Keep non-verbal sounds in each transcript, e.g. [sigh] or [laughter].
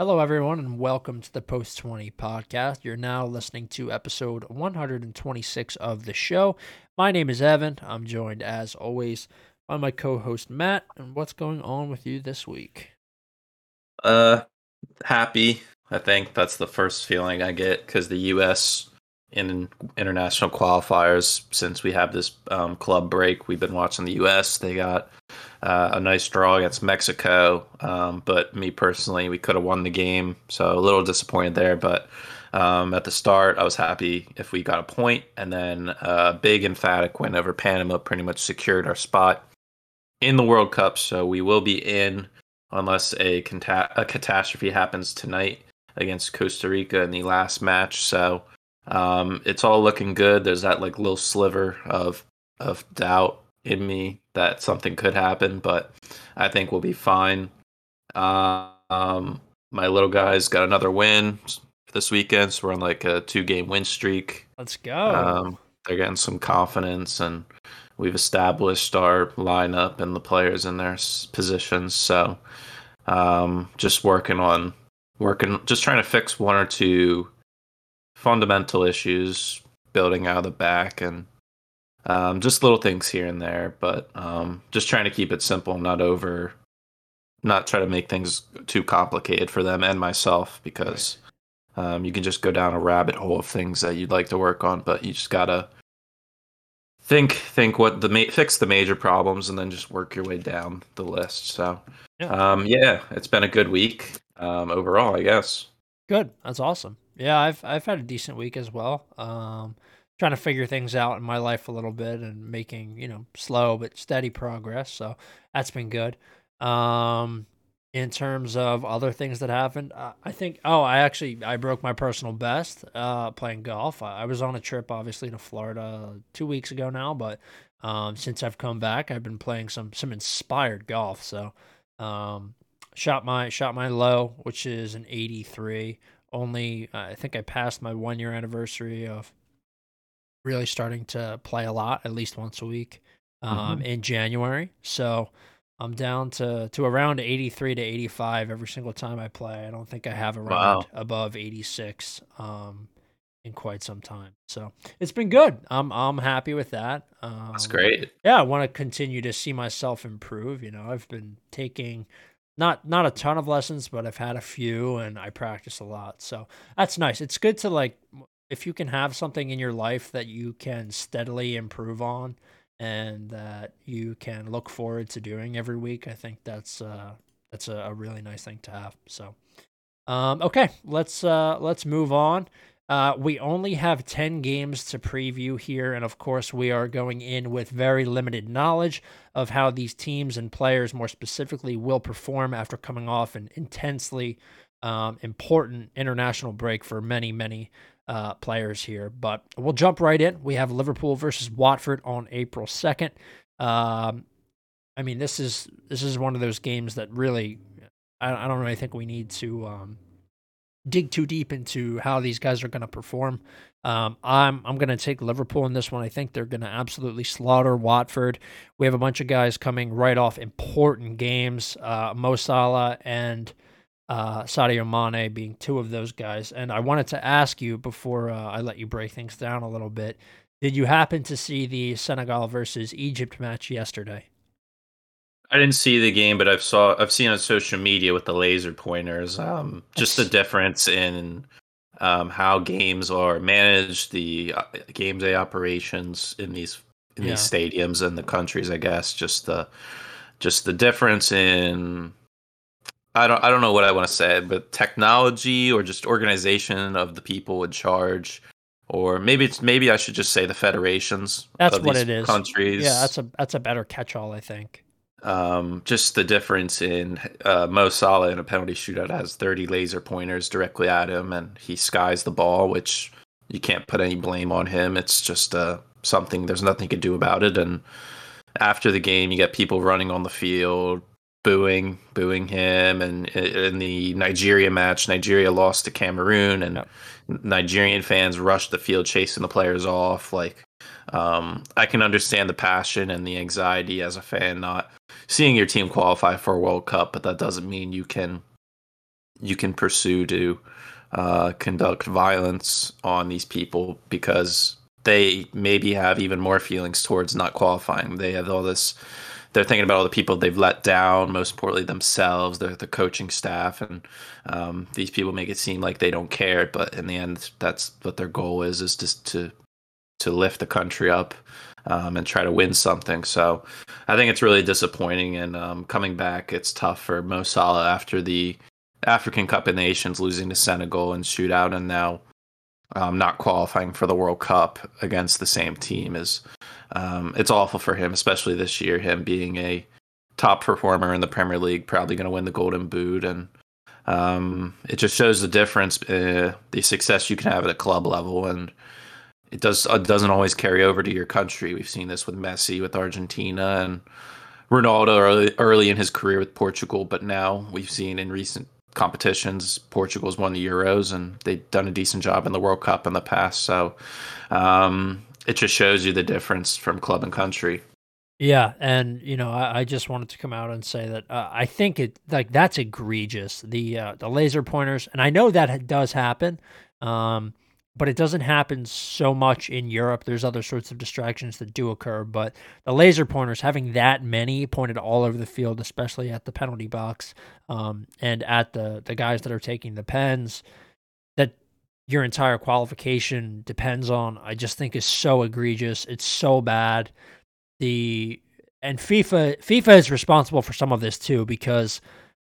Hello, everyone, and welcome to the Post 20 podcast. You're now listening to episode 126 of the show. My name is Evan. I'm joined, as always, by my co host, Matt. And what's going on with you this week? Uh, happy. I think that's the first feeling I get because the U.S. in international qualifiers, since we have this um, club break, we've been watching the U.S. They got uh, a nice draw against Mexico. Um, but me personally, we could have won the game, so a little disappointed there. But um, at the start, I was happy if we got a point, and then a big emphatic win over Panama pretty much secured our spot in the World Cup. So we will be in unless a, cata- a catastrophe happens tonight against Costa Rica in the last match. So um, it's all looking good. There's that like little sliver of of doubt in me that something could happen, but I think we'll be fine. Uh, um, my little guys got another win this weekend, so we're on like a two game win streak. Let's go. Um, they're getting some confidence, and we've established our lineup and the players in their positions. So, um, just working on working, just trying to fix one or two fundamental issues, building out of the back, and um, just little things here and there, but um, just trying to keep it simple, not over, not try to make things too complicated for them and myself because right. um, you can just go down a rabbit hole of things that you'd like to work on, but you just gotta think think what the ma- fix the major problems and then just work your way down the list. So yeah, um, yeah it's been a good week um, overall, I guess. Good, that's awesome. Yeah, I've I've had a decent week as well. Um, trying to figure things out in my life a little bit and making you know slow but steady progress so that's been good. Um in terms of other things that happened uh, i think oh i actually i broke my personal best uh playing golf. I, I, was on a trip obviously to florida two weeks ago now but um since i've come back i've been playing some some inspired golf so um shot my shot my low which is an 83 only i think i passed my one year anniversary of really starting to play a lot, at least once a week, um, mm-hmm. in January. So I'm down to to around 83 to 85 every single time I play. I don't think I have a round wow. above 86 um, in quite some time. So it's been good. I'm I'm happy with that. Um, That's great. Yeah, I want to continue to see myself improve. You know, I've been taking not not a ton of lessons, but I've had a few and I practice a lot. So that's nice. It's good to like if you can have something in your life that you can steadily improve on and that you can look forward to doing every week, I think that's uh, that's a, a really nice thing to have. So, um, okay, let's uh, let's move on. Uh, we only have 10 games to preview here, and of course, we are going in with very limited knowledge of how these teams and players, more specifically, will perform after coming off an intensely um, important international break for many, many uh, players here. But we'll jump right in. We have Liverpool versus Watford on April 2nd. Um, I mean, this is this is one of those games that really, I, I don't really think we need to um, dig too deep into how these guys are going to perform. Um, I'm I'm going to take Liverpool in this one. I think they're going to absolutely slaughter Watford. We have a bunch of guys coming right off important games. Uh, Mo Salah and uh, Sadio Mane being two of those guys. And I wanted to ask you before uh, I let you break things down a little bit did you happen to see the Senegal versus Egypt match yesterday? I didn't see the game, but I've saw I've seen on social media with the laser pointers. Um, just the difference in um, how games are managed, the uh, game day operations in these in yeah. these stadiums and the countries. I guess just the just the difference in I don't I don't know what I want to say, but technology or just organization of the people in charge, or maybe it's maybe I should just say the federations. That's what it is. Countries. Yeah, that's a that's a better catch-all, I think. Um, just the difference in uh, Mo Salah in a penalty shootout has 30 laser pointers directly at him, and he skies the ball, which you can't put any blame on him. It's just uh, something. There's nothing you can do about it, and after the game, you get people running on the field, booing, booing him. And in the Nigeria match, Nigeria lost to Cameroon, and yep. Nigerian fans rushed the field chasing the players off. Like, um, I can understand the passion and the anxiety as a fan not seeing your team qualify for a World Cup, but that doesn't mean you can you can pursue to uh, conduct violence on these people because they maybe have even more feelings towards not qualifying. They have all this. They're thinking about all the people they've let down, most importantly themselves, the the coaching staff, and um, these people make it seem like they don't care. But in the end, that's what their goal is: is just to to lift the country up um, and try to win something. So I think it's really disappointing. And um, coming back, it's tough for Mo Salah after the African Cup of Nations losing to Senegal in shootout, and now um, not qualifying for the World Cup against the same team is um, it's awful for him, especially this year. Him being a top performer in the Premier League, probably going to win the Golden Boot, and um, it just shows the difference, uh, the success you can have at a club level, and it does doesn't always carry over to your country. We've seen this with Messi with Argentina and Ronaldo early, early in his career with Portugal, but now we've seen in recent competitions Portugal's won the Euros and they've done a decent job in the World Cup in the past. So um, it just shows you the difference from club and country. Yeah, and you know, I, I, just wanted to come out and say that uh, I think it like that's egregious. The uh, the laser pointers, and I know that does happen. Um, but it doesn't happen so much in Europe. There's other sorts of distractions that do occur, but the laser pointers, having that many pointed all over the field, especially at the penalty box um, and at the the guys that are taking the pens, your entire qualification depends on, I just think is so egregious. It's so bad. The and FIFA FIFA is responsible for some of this too because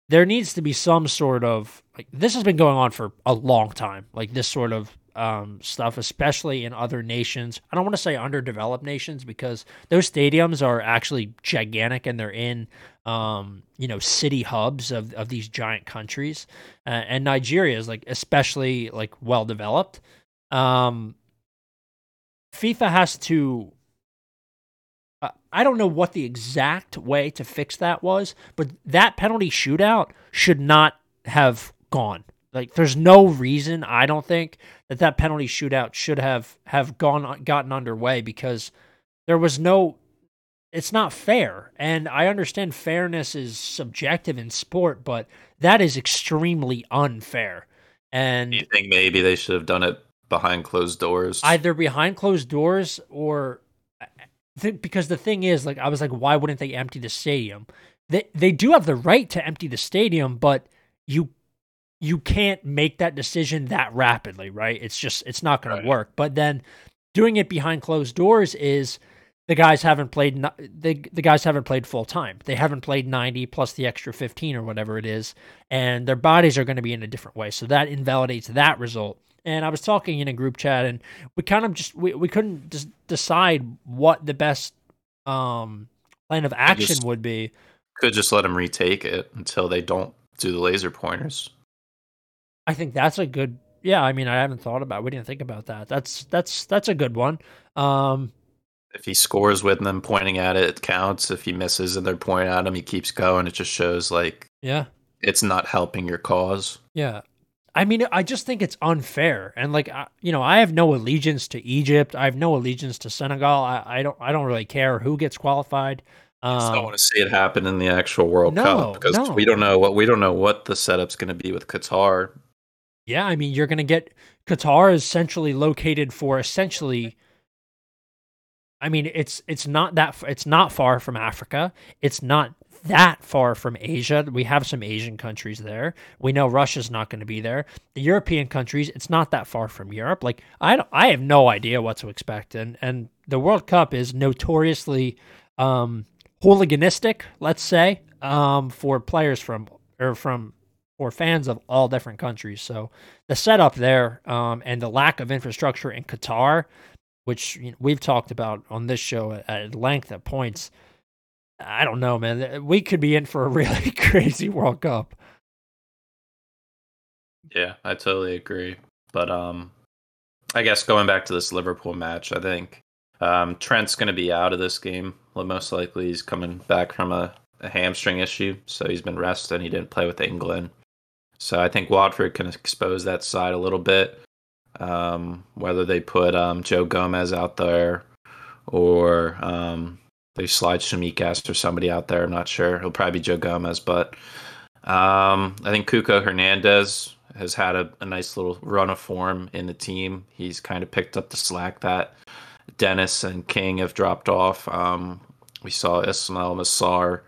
there needs to be some sort of like this has been going on for a long time. Like this sort of um, stuff, especially in other nations. I don't want to say underdeveloped nations because those stadiums are actually gigantic and they're in, um, you know, city hubs of, of these giant countries. Uh, and Nigeria is like especially like well developed. Um, FIFA has to. Uh, I don't know what the exact way to fix that was, but that penalty shootout should not have gone. Like, there's no reason I don't think that that penalty shootout should have have gone gotten underway because there was no. It's not fair, and I understand fairness is subjective in sport, but that is extremely unfair. And you think maybe they should have done it behind closed doors, either behind closed doors or because the thing is, like, I was like, why wouldn't they empty the stadium? They they do have the right to empty the stadium, but you you can't make that decision that rapidly, right? It's just it's not going right. to work. But then doing it behind closed doors is the guys haven't played the the guys haven't played full time. They haven't played 90 plus the extra 15 or whatever it is, and their bodies are going to be in a different way. So that invalidates that result. And I was talking in a group chat, and we kind of just we, we couldn't just decide what the best um plan of action just, would be. Could just let them retake it until they don't do the laser pointers. I think that's a good. Yeah, I mean, I haven't thought about. We didn't think about that. That's that's that's a good one. Um, if he scores with them pointing at it, it counts. If he misses and they're pointing at him, he keeps going. It just shows like yeah, it's not helping your cause. Yeah, I mean, I just think it's unfair. And like, you know, I have no allegiance to Egypt. I have no allegiance to Senegal. I, I don't. I don't really care who gets qualified. Um, I don't want to see it happen in the actual World no, Cup because no. we don't know what we don't know what the setup's going to be with Qatar. Yeah, I mean, you're going to get Qatar is centrally located for essentially. I mean, it's it's not that it's not far from Africa. It's not that far from Asia. We have some Asian countries there. We know Russia's not going to be there. The European countries, it's not that far from Europe. Like I, I have no idea what to expect, and and the World Cup is notoriously um, hooliganistic. Let's say um, for players from or from or fans of all different countries. So the setup there um, and the lack of infrastructure in Qatar, which you know, we've talked about on this show at, at, length at points. I don't know, man. We could be in for a [laughs] really crazy World Cup. Yeah, I totally agree. But um, I guess going back to this Liverpool match, I think um, Trent's going to be out of this game. Well, most likely, he's coming back from a, a hamstring issue, so he's been rested. He didn't play with England. So I think Watford can expose that side a little bit. Um, whether they put um, Joe Gomez out there or um, they slide Tsimikas or somebody out there, I'm not sure. It'll probably be Joe Gomez, but Um, I think Cucho Hernandez has had a, a, nice little run of form in the team. He's kind of picked up the slack that Dennis and King have dropped off. Um, we saw Ismaila Sarr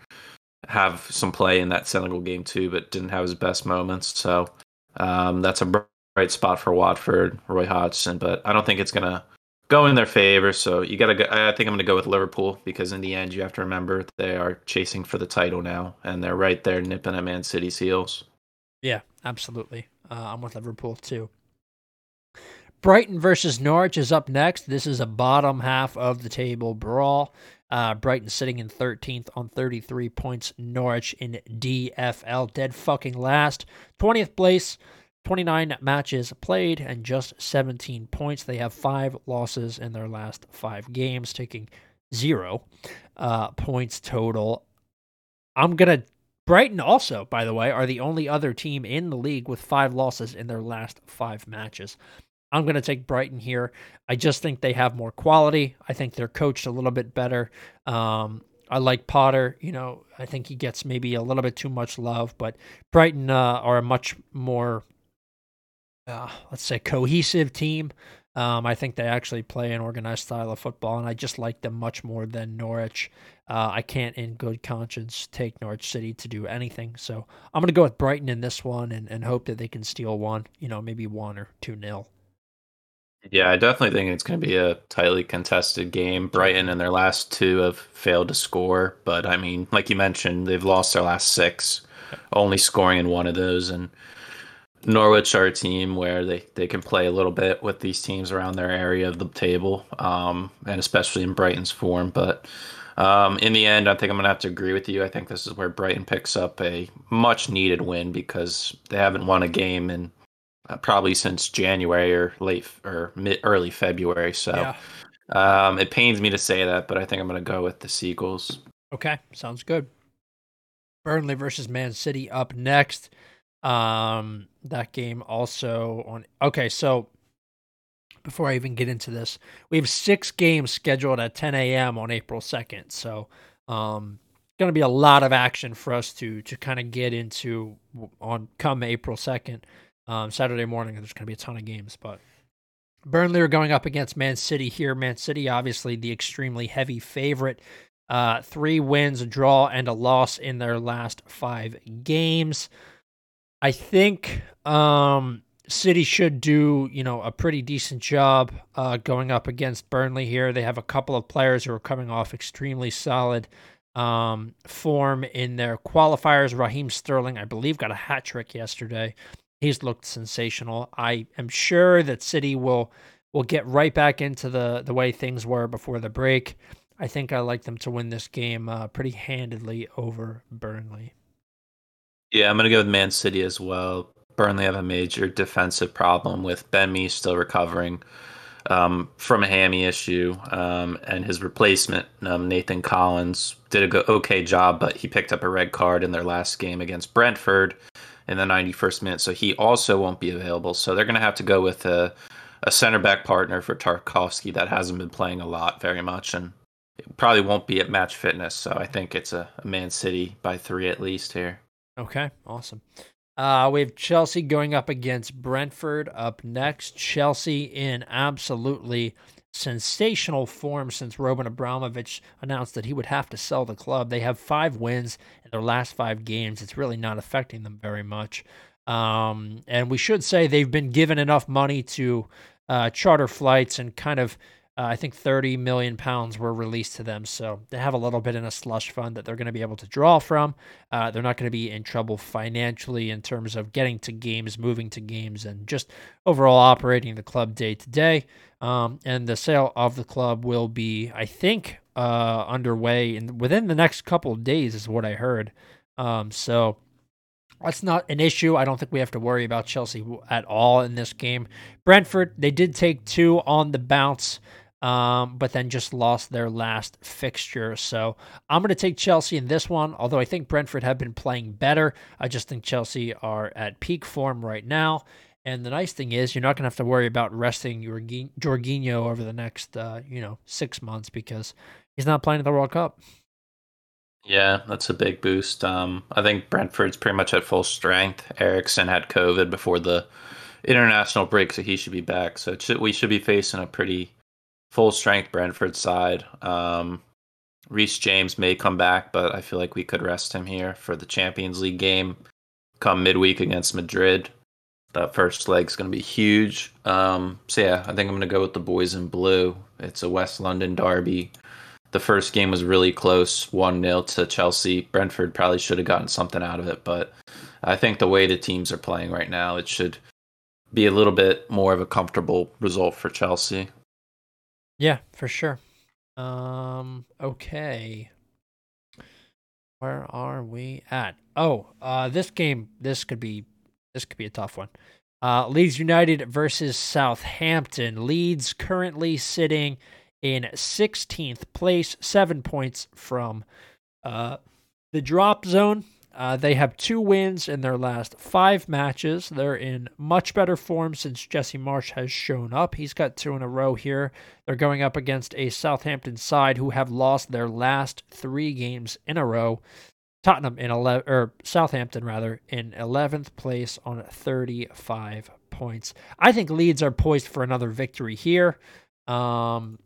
have some play in that Senegal game too, but didn't have his best moments. So um, that's a bright spot for Watford, Roy Hodgson. But I don't think it's gonna go in their favor. So you got to go. I think I'm to go with Liverpool because in the end, you have to remember they are chasing for the title now, and they're right there nipping at Man City's heels. Yeah, absolutely. Uh, I'm with Liverpool too. Brighton versus Norwich is up next. This is a bottom half of the table brawl. Uh, Brighton sitting in 13th on 33 points. Norwich in DFL, dead fucking last. 20th place, 29 matches played, and just 17 points. They have five losses in their last five games, taking zero uh, points total. I'm going to. Brighton also, by the way, are the only other team in the league with five losses in their last five matches. I'm going to take Brighton here. I just think they have more quality. I think they're coached a little bit better. Um, I like Potter. You know, I think he gets maybe a little bit too much love, but Brighton uh, are a much more, uh, let's say, cohesive team. Um, I think they actually play an organized style of football, and I just like them much more than Norwich. Uh, I can't, in good conscience, take Norwich City to do anything. So I'm going to go with Brighton in this one and, and hope that they can steal one, you know, maybe one or two nil. Yeah, I definitely think it's going to be a tightly contested game. Brighton and their last two have failed to score, but I mean, like you mentioned, they've lost their last six, only scoring in one of those. And Norwich are a team where they, they can play a little bit with these teams around their area of the table, um, and especially in Brighton's form. But um, in the end, I think I'm going to have to agree with you. I think this is where Brighton picks up a much needed win because they haven't won a game in uh, probably since January or late or mid early February. So yeah. um, it pains me to say that, but I think I'm going to go with the Seagulls. Okay, sounds good. Burnley versus Man City up next. Um, that game also on. Okay, so before I even get into this, we have six games scheduled at 10 a.m. on April 2nd. So, um, going to be a lot of action for us to to kind of get into on come April 2nd um, Saturday morning. There's going to be a ton of games, but Burnley are going up against Man City here. Man City, obviously, the extremely heavy favorite. Uh, three wins, a draw, and a loss in their last five games. I think um, City should do, you know, a pretty decent job uh, going up against Burnley here. They have a couple of players who are coming off extremely solid um, form in their qualifiers. Raheem Sterling, I believe, got a hat trick yesterday. He's looked sensational. I am sure that City will will get right back into the the way things were before the break. I think I like them to win this game uh, pretty handedly over Burnley. Yeah, I'm going to go with Man City as well. Burnley have a major defensive problem with Ben Mee still recovering um, from a hammy issue, um, and his replacement um, Nathan Collins did a go- okay job, but he picked up a red card in their last game against Brentford in the 91st minute, so he also won't be available. So they're going to have to go with a, a center back partner for Tarkowski that hasn't been playing a lot very much, and probably won't be at match fitness. So I think it's a, a Man City by three at least here. Okay, awesome. Uh, we have Chelsea going up against Brentford up next. Chelsea in absolutely sensational form since Roman Abramovich announced that he would have to sell the club. They have five wins in their last five games. It's really not affecting them very much. Um, and we should say they've been given enough money to uh, charter flights and kind of uh, I think 30 million pounds were released to them. So they have a little bit in a slush fund that they're going to be able to draw from. Uh, they're not going to be in trouble financially in terms of getting to games, moving to games, and just overall operating the club day to day. Um, and the sale of the club will be, I think, uh, underway in, within the next couple of days, is what I heard. Um, so that's not an issue. I don't think we have to worry about Chelsea at all in this game. Brentford, they did take two on the bounce um, but then just lost their last fixture. So I'm going to take Chelsea in this one, although I think Brentford have been playing better. I just think Chelsea are at peak form right now. And the nice thing is, you're not going to have to worry about resting Jorginho over the next, uh, you know, six months because he's not playing in the World Cup. Yeah, that's a big boost. Um, I think Brentford's pretty much at full strength. Eriksen had COVID before the international break, so he should be back. So should, we should be facing a pretty full strength Brentford side. Um, Reece James may come back, but I feel like we could rest him here for the Champions League game come midweek against Madrid. That first leg's going to be huge. Um, so yeah, I think I'm going to go with the boys in blue. It's a West London derby. The first game was really close, one 0 to Chelsea. Brentford probably should have gotten something out of it, but I think the way the teams are playing right now, it should be a little bit more of a comfortable result for Chelsea. Yeah, for sure. Um, okay. Where are we at? Oh, uh, this game, this could be, this could be a tough one. Uh, Leeds United versus Southampton. Leeds currently sitting in 16th place, seven points from uh, the drop zone. Uh, they have two wins in their last five matches. They're in much better form since Jesse Marsch has shown up. He's got two in a row here. They're going up against a Southampton side who have lost their last three games in a row. Tottenham in 11 or Southampton rather in 11th place on 35 points. I think Leeds are poised for another victory here. Um,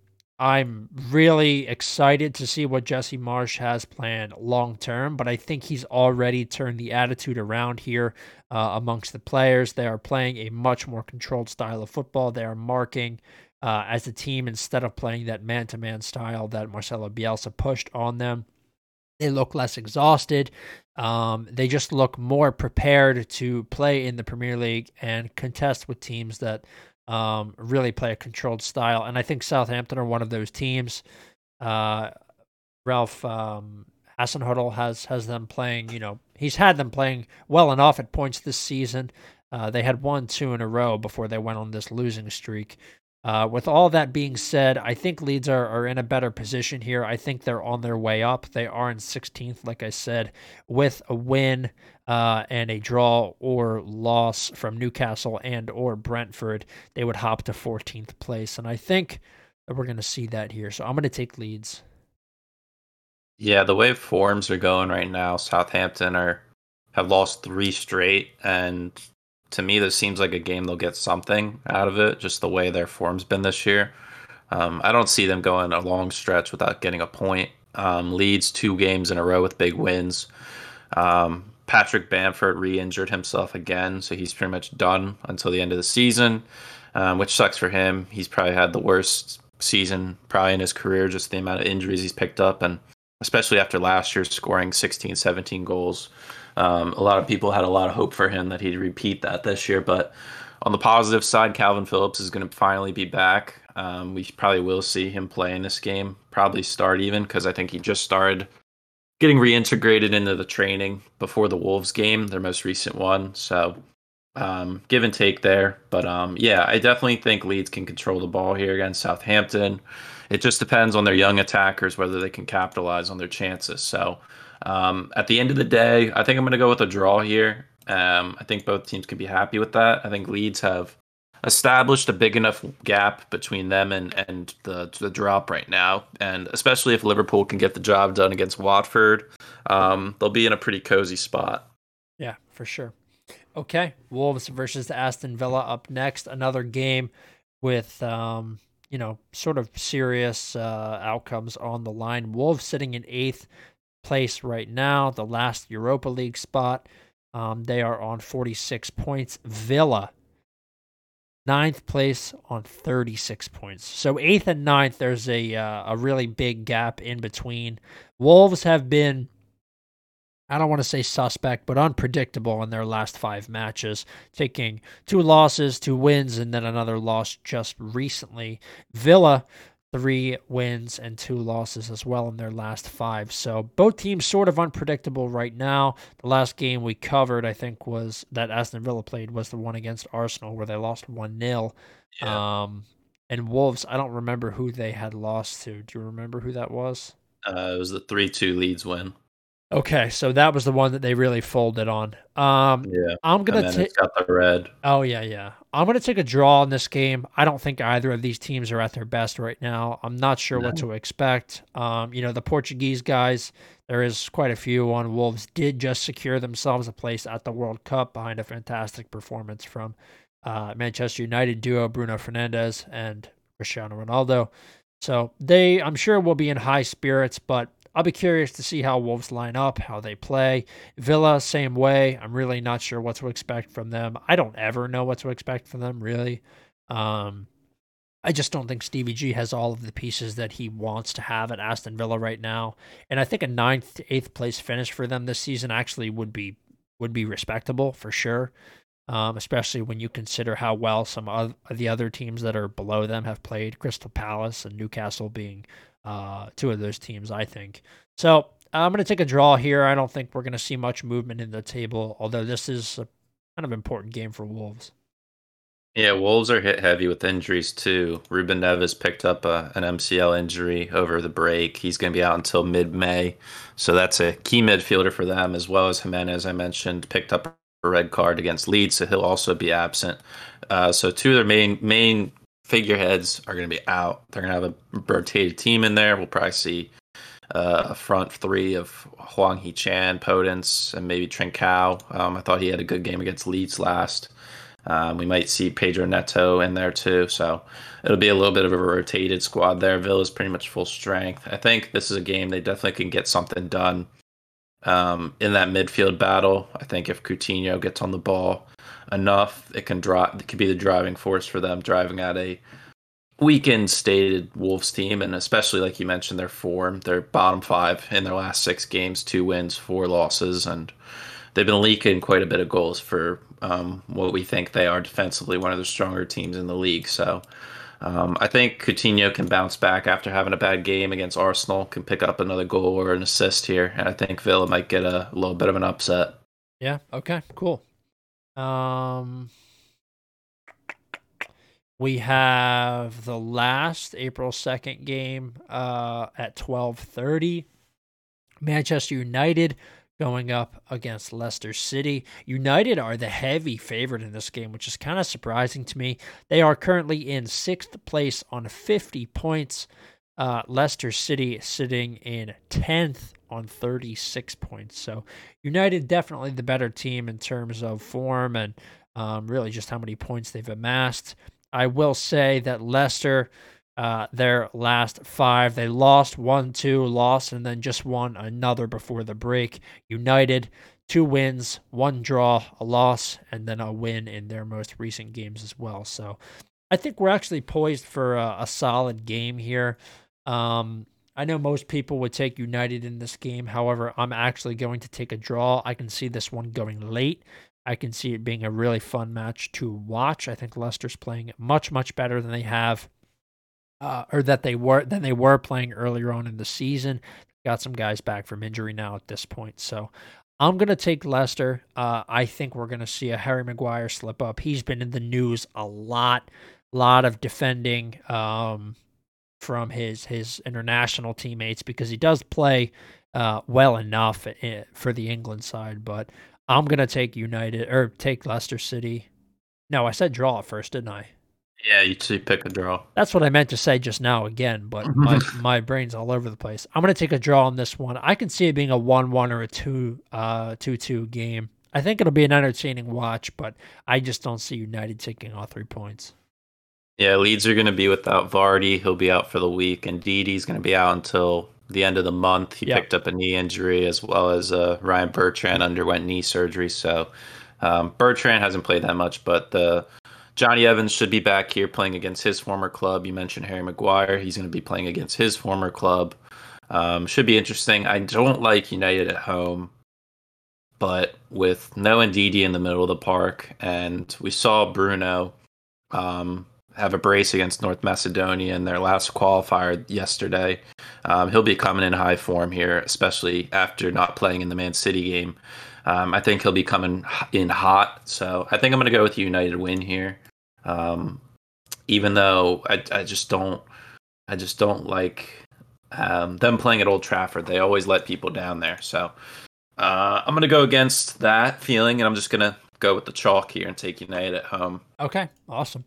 I'm really excited to see what Jesse Marsch has planned long term, but I think he's already turned the attitude around here uh, amongst the players. They are playing a much more controlled style of football. They are marking uh, as a team instead of playing that man to man style that Marcelo Bielsa pushed on them. They look less exhausted. Um, they just look more prepared to play in the Premier League and contest with teams that um, really play a controlled style. And I think Southampton are one of those teams. Uh, Ralph um, Hasenhüttl has has them playing. You know, he's had them playing well enough at points this season. Uh, they had won two in a row before they went on this losing streak. Uh, with all that being said, I think Leeds are, are in a better position here. I think they're on their way up. They are in 16th, like I said, with a win uh, and a draw or loss from Newcastle and or Brentford, they would hop to 14th place. And I think that we're going to see that here. So I'm going to take Leeds. Yeah, the way forms are going right now, Southampton are have lost three straight, and to me, this seems like a game they'll get something out of it, just the way their form's been this year. Um, I don't see them going a long stretch without getting a point. Um, Leeds two games in a row with big wins. Um, Patrick Bamford re-injured himself again, so he's pretty much done until the end of the season, um, which sucks for him. He's probably had the worst season probably in his career, just the amount of injuries he's picked up, and especially after last year scoring 16, 17 goals. Um, a lot of people had a lot of hope for him that he'd repeat that this year, but on the positive side, Kalvin Phillips is going to finally be back. Um, we probably will see him play in this game, probably start even because I think he just started getting reintegrated into the training before the Wolves game, their most recent one. So um, give and take there. But um, yeah, I definitely think Leeds can control the ball here against Southampton. It just depends on their young attackers whether they can capitalize on their chances. So um, at the end of the day, I think I'm going to go with a draw here. Um, I think both teams can be happy with that. I think Leeds have established a big enough gap between them and, and the the drop right now, and especially if Liverpool can get the job done against Watford, um, they'll be in a pretty cozy spot. Yeah, for sure. Okay, Wolves versus Aston Villa up next. Another game with um, you know sort of serious uh, outcomes on the line. Wolves sitting in eighth, place right now, the last Europa League spot. Um, they are on 46 points. Villa, ninth place on 36 points. So eighth and ninth, there's a uh, a really big gap in between. Wolves have been, I don't want to say suspect, but unpredictable in their last five matches, taking two losses, two wins, and then another loss just recently. Villa three wins and two losses as well in their last five. So both teams sort of unpredictable right now. The last game we covered, I think, was that Aston Villa played was the one against Arsenal where they lost one 0 yeah. Um, and Wolves, I don't remember who they had lost to. Do you remember who that was? Uh, it was the three two Leeds win. Okay, so that was the one that they really folded on. Um, Yeah. I'm gonna take. the red. Oh yeah, yeah. I'm gonna take a draw in this game. I don't think either of these teams are at their best right now. I'm not sure what to expect. Um, you know, the Portuguese guys, there is quite a few on Wolves did just secure themselves a place at the World Cup behind a fantastic performance from uh, Manchester United duo Bruno Fernandes and Cristiano Ronaldo. So they, I'm sure, will be in high spirits, but I'll be curious to see how Wolves line up, how they play. Villa, same way. I'm really not sure what to expect from them. I don't ever know what to expect from them, really. Um, I just don't think Stevie G has all of the pieces that he wants to have at Aston Villa right now. And I think a ninth, to eighth place finish for them this season actually would be would be respectable for sure. Um, especially when you consider how well some of the other teams that are below them have played, Crystal Palace and Newcastle being uh, two of those teams, I think. So I'm going to take a draw here. I don't think we're going to see much movement in the table, although this is a kind of important game for Wolves. Yeah, Wolves are hit heavy with injuries too. Ruben Neves picked up a, an MCL injury over the break. He's going to be out until mid May. So that's a key midfielder for them, as well as Jimenez, I mentioned, picked up a red card against Leeds, so he'll also be absent. Uh, so two of their main main figureheads are going to be out. They're going to have a rotated team in there. We'll probably see uh, a front three of Hwang Hee Chan, Podence, and maybe Trincao. Um, I thought he had a good game against Leeds last. Um, we might see Pedro Neto in there too. So it'll be a little bit of a rotated squad there. Villa's pretty much full strength. I think this is a game they definitely can get something done um, in that midfield battle. I think if Coutinho gets on the ball enough, it can drive. It could be the driving force for them, driving at a weakened, stated Wolves team, and especially like you mentioned, their form. They're bottom five in their last six games, two wins, four losses, and they've been leaking quite a bit of goals for um, what we think they are defensively, one of the stronger teams in the league. So. Um, I think Coutinho can bounce back after having a bad game against Arsenal, can pick up another goal or an assist here, and I think Villa might get a little bit of an upset. Yeah. Okay. Cool. Um, we have the last April second game uh, at twelve thirty. Manchester United going up against Leicester City. United are the heavy favorite in this game, which is kind of surprising to me. They are currently in sixth place on 50 points. Uh, Leicester City sitting in 10th on 36 points. So United definitely the better team in terms of form and um, really just how many points they've amassed. I will say that Leicester uh, their last five. They lost one, two, lost, and then just won another before the break. United, two wins, one draw, a loss, and then a win in their most recent games as well. So I think we're actually poised for a, a solid game here. Um, I know most people would take United in this game. However, I'm actually going to take a draw. I can see this one going late. I can see it being a really fun match to watch. I think Leicester's playing much, much better than they have uh, or that they were than they were playing earlier on in the season. Got some guys back from injury now at this point, so I'm gonna take Leicester. Uh, I think we're gonna see a Harry Maguire slip up. He's been in the news a lot, A lot of defending um, from his his international teammates because he does play uh, well enough eh, for the England side. But I'm gonna take United or take Leicester City. No, I said draw first, didn't I? Yeah, you two pick a draw. That's what I meant to say just now again, but [laughs] my, my brain's all over the place. I'm going to take a draw on this one. I can see it being a 1 1 or a 2 uh 2 2 game. I think it'll be an entertaining watch, but I just don't see United taking all three points. Yeah, Leeds are going to be without Vardy. He'll be out for the week, and Ndidi's going to be out until the end of the month. He Yeah. picked up a knee injury, as well as uh, Ryan Bertrand underwent knee surgery. So um, Bertrand hasn't played that much, but the Jonny Evans should be back here playing against his former club. You mentioned Harry Maguire. He's going to be playing against his former club. Um, should be interesting. I don't like United at home, but with no Ndidi in the middle of the park, and we saw Bruno um, have a brace against North Macedonia in their last qualifier yesterday. Um, he'll be coming in high form here, especially after not playing in the Man City game. Um, I think he'll be coming in hot, so I think I'm going to go with United win here. Um, even though I, I just don't, I just don't like Um, them playing at Old Trafford, they always let people down there. So uh, I'm going to go against that feeling, and I'm just going to go with the chalk here and take United at home. Okay, awesome.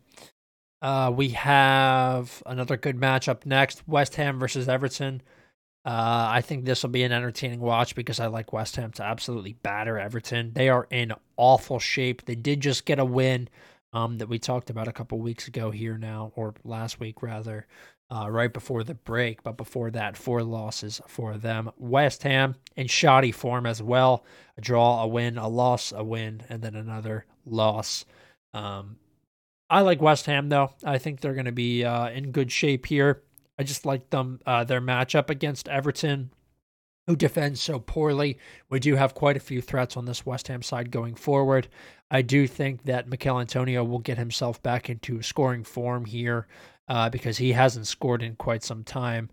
Uh, we have another good matchup next: West Ham versus Everton. Uh, I think this will be an entertaining watch because I like West Ham to absolutely batter Everton. They are in awful shape. They did just get a win um, that we talked about a couple weeks ago here now, or last week rather, uh, right before the break. But before that, four losses for them. West Ham in shoddy form as well. A draw, a win, a loss, a win, and then another loss. Um, I like West Ham though. I think they're going to be uh, in good shape here. I just like them uh, their matchup against Everton, who defends so poorly. We do have quite a few threats on this West Ham side going forward. I do think that Michail Antonio will get himself back into scoring form here uh, because he hasn't scored in quite some time.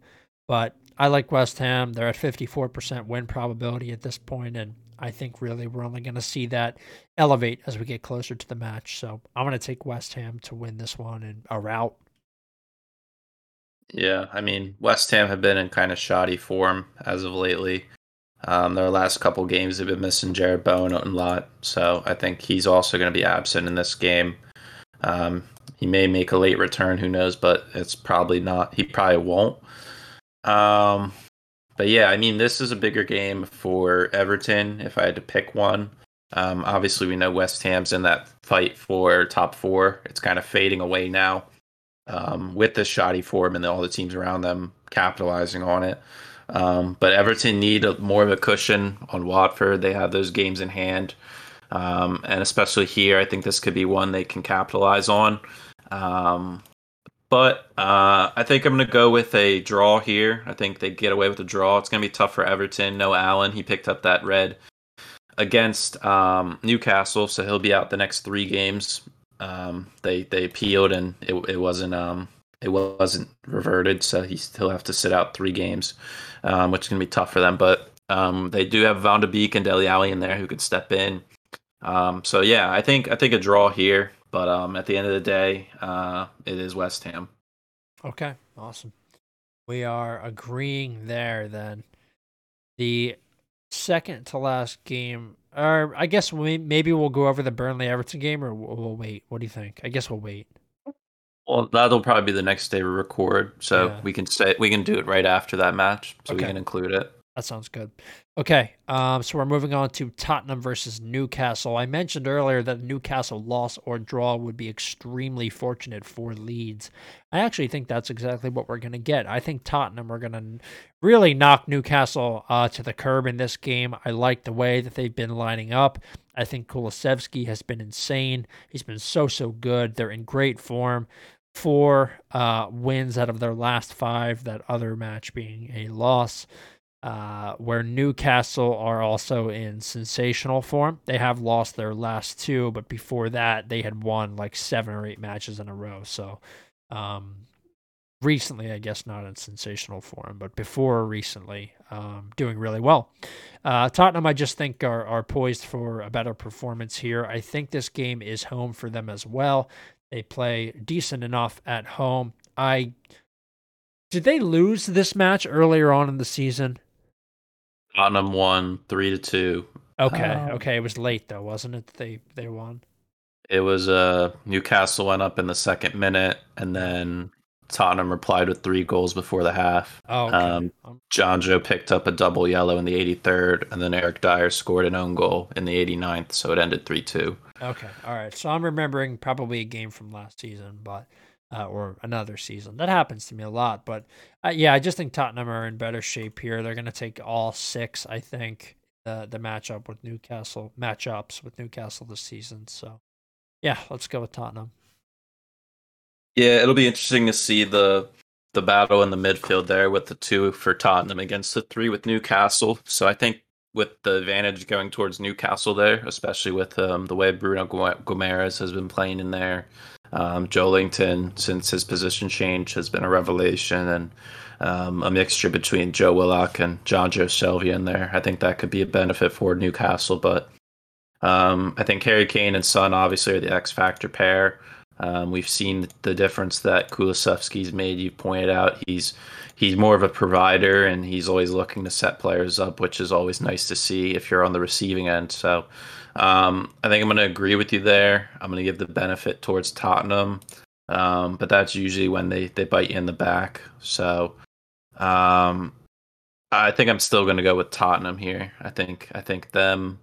But I like West Ham. They're at 54% win probability at this point, and I think really we're only going to see that elevate as we get closer to the match. So I'm going to take West Ham to win this one and a rout. Yeah, I mean, West Ham have been in kind of shoddy form as of lately. Um, their last couple games they've been missing Jarrod Bowen a lot, so I think he's also going to be absent in this game. Um, he may make a late return, who knows, but it's probably not. He probably won't. Um, but yeah, I mean, this is a bigger game for Everton if I had to pick one. Um, obviously, we know West Ham's in that fight for top four. It's kind of fading away now um, with the shoddy form and all the teams around them capitalizing on it. Um, but Everton need a, more of a cushion on Watford. They have those games in hand. Um, and especially here, I think this could be one they can capitalize on. But uh, I think I'm going to go with a draw here. I think they get away with a draw. It's going to be tough for Everton. No Allan. He picked up that red against um, Newcastle, so he'll be out the next three games. Um, they they appealed and it, it wasn't um, it wasn't reverted, so he still have to sit out three games, um, which is gonna be tough for them. But um, they do have Van de Beek and Dele Alli in there who could step in. Um, so yeah, I think I think a draw here, but um, at the end of the day, uh, it is West Ham. Okay, awesome. We are agreeing there. Then the second to last game or I guess we, maybe we'll go over the Burnley Everton game, or we'll, we'll, wait. What do you think? I guess we'll wait. Well, that'll probably be the next day we record, so yeah. we can say we can do it right after that match, so okay. we can include it. That sounds good. Okay, um, so we're moving on to Tottenham versus Newcastle. I mentioned earlier that Newcastle loss or draw would be extremely fortunate for Leeds. I actually think that's exactly what we're going to get. I think Tottenham are going to really knock Newcastle uh, to the curb in this game. I like the way that they've been lining up. I think Kulusevski has been insane. He's been so, so good. They're in great form. Four uh, wins out of their last five, that other match being a loss uh, where Newcastle are also in sensational form. They have lost their last two, but before that, they had won like seven or eight matches in a row. So, um, recently, I guess not in sensational form, but before recently, um, doing really well. Uh, Tottenham, I just think, are, are poised for a better performance here. I think this game is home for them as well. They play decent enough at home. I did they lose this match earlier on in the season? Tottenham won three to two. Okay, um, okay. It was late though, wasn't it? They they won. It was uh Newcastle went up in the second minute, and then Tottenham replied with three goals before the half. Oh, okay. um, um Jonjo picked up a double yellow in the 83rd, and then Eric Dier scored an own goal in the 89th, so it ended 3 2. Okay, all right. So I'm remembering probably a game from last season, but uh, or another season. That happens to me a lot. But uh, yeah, I just think Tottenham are in better shape here. They're going to take all six, I think, the the matchup with Newcastle matchups with Newcastle this season. So yeah, let's go with Tottenham. Yeah, it'll be interesting to see the the battle in the midfield there with the two for Tottenham against the three with Newcastle. So I think with the advantage going towards Newcastle there, especially with um, the way Bruno Guimaraes has been playing in there, um, Joelinton, since his position change, has been a revelation, and um, a mixture between Joe Willock and Jonjo Shelvey in there. I think that could be a benefit for Newcastle, but um, I think Harry Kane and Son obviously are the X factor pair. Um, we've seen the difference that Kulusevski's made. You pointed out he's he's more of a provider and he's always looking to set players up, which is always nice to see if you're on the receiving end. So um, I think I'm going to agree with you there. I'm going to give the benefit towards Tottenham, um, but that's usually when they they bite you in the back. So um, I think I'm still going to go with Tottenham here. I think I think them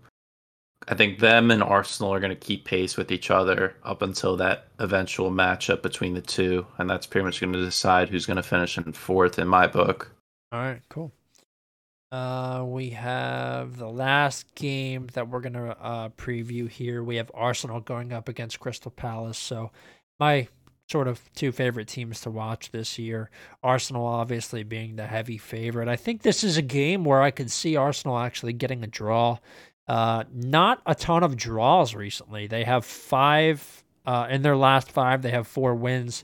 I think them and Arsenal are going to keep pace with each other up until that eventual matchup between the two, and that's pretty much going to decide who's going to finish in fourth in my book. All right, cool. Uh, we have the last game that we're gonna uh, preview here. We have Arsenal going up against Crystal Palace. So, my sort of two favorite teams to watch this year. Arsenal, obviously, being the heavy favorite. I think this is a game where I could see Arsenal actually getting a draw. Uh, not a ton of draws recently. They have five uh, in their last five. They have four wins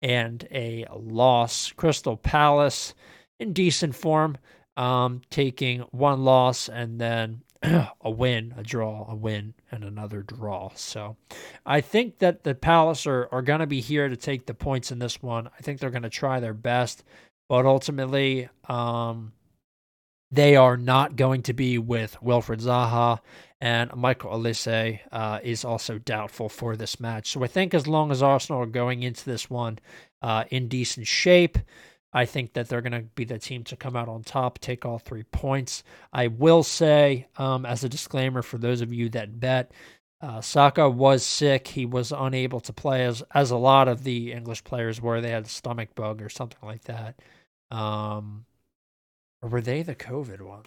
and a loss. Crystal Palace in decent form, um, taking one loss and then [clears throat] a win, a draw, a win, and another draw. So I think that the Palace are, are going to be here to take the points in this one. I think they're going to try their best, but ultimately, um, they are not going to be with Wilfried Zaha, and Michael Olise uh, is also doubtful for this match. So I think as long as Arsenal are going into this one uh, in decent shape, I think that they're going to be the team to come out on top, take all three points. I will say, um, as a disclaimer for those of you that bet, uh, Saka was sick. He was unable to play as as a lot of the English players were. They had a stomach bug or something like that. Um, or were they the COVID one?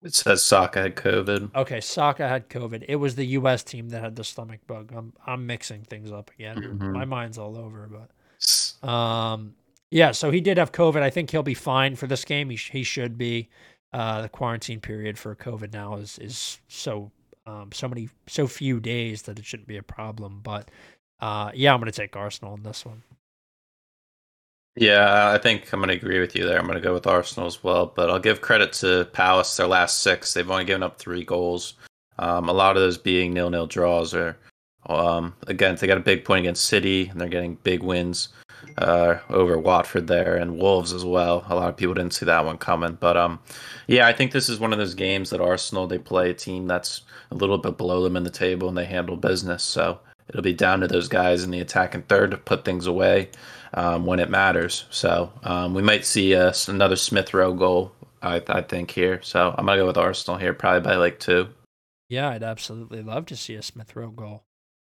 It says Saka had COVID. Okay, Saka had COVID. It was the U.S. team that had the stomach bug. I'm I'm mixing things up again. Mm-hmm. My mind's all over, but um, yeah. So he did have COVID. I think he'll be fine for this game. He sh- he should be. Uh, the quarantine period for COVID now is is so um so many so few days that it shouldn't be a problem. But uh, yeah, I'm gonna take Arsenal in this one. Yeah, I think I'm going to agree with you there. I'm going to go with Arsenal as well, but I'll give credit to Palace. Their last six, they've only given up three goals. Um, a lot of those being nil-nil draws. Or um, again, they got a big point against City, and they're getting big wins uh, over Watford there and Wolves as well. A lot of people didn't see that one coming, but um, yeah, I think this is one of those games that Arsenal they play a team that's a little bit below them in the table, and they handle business. So it'll be down to those guys in the attacking third to put things away um, when it matters. So um, we might see uh, another Smith Rowe goal, I, I think, here. So I'm to go with Arsenal here, probably by like two. Yeah, I'd absolutely love to see a Smith Rowe goal.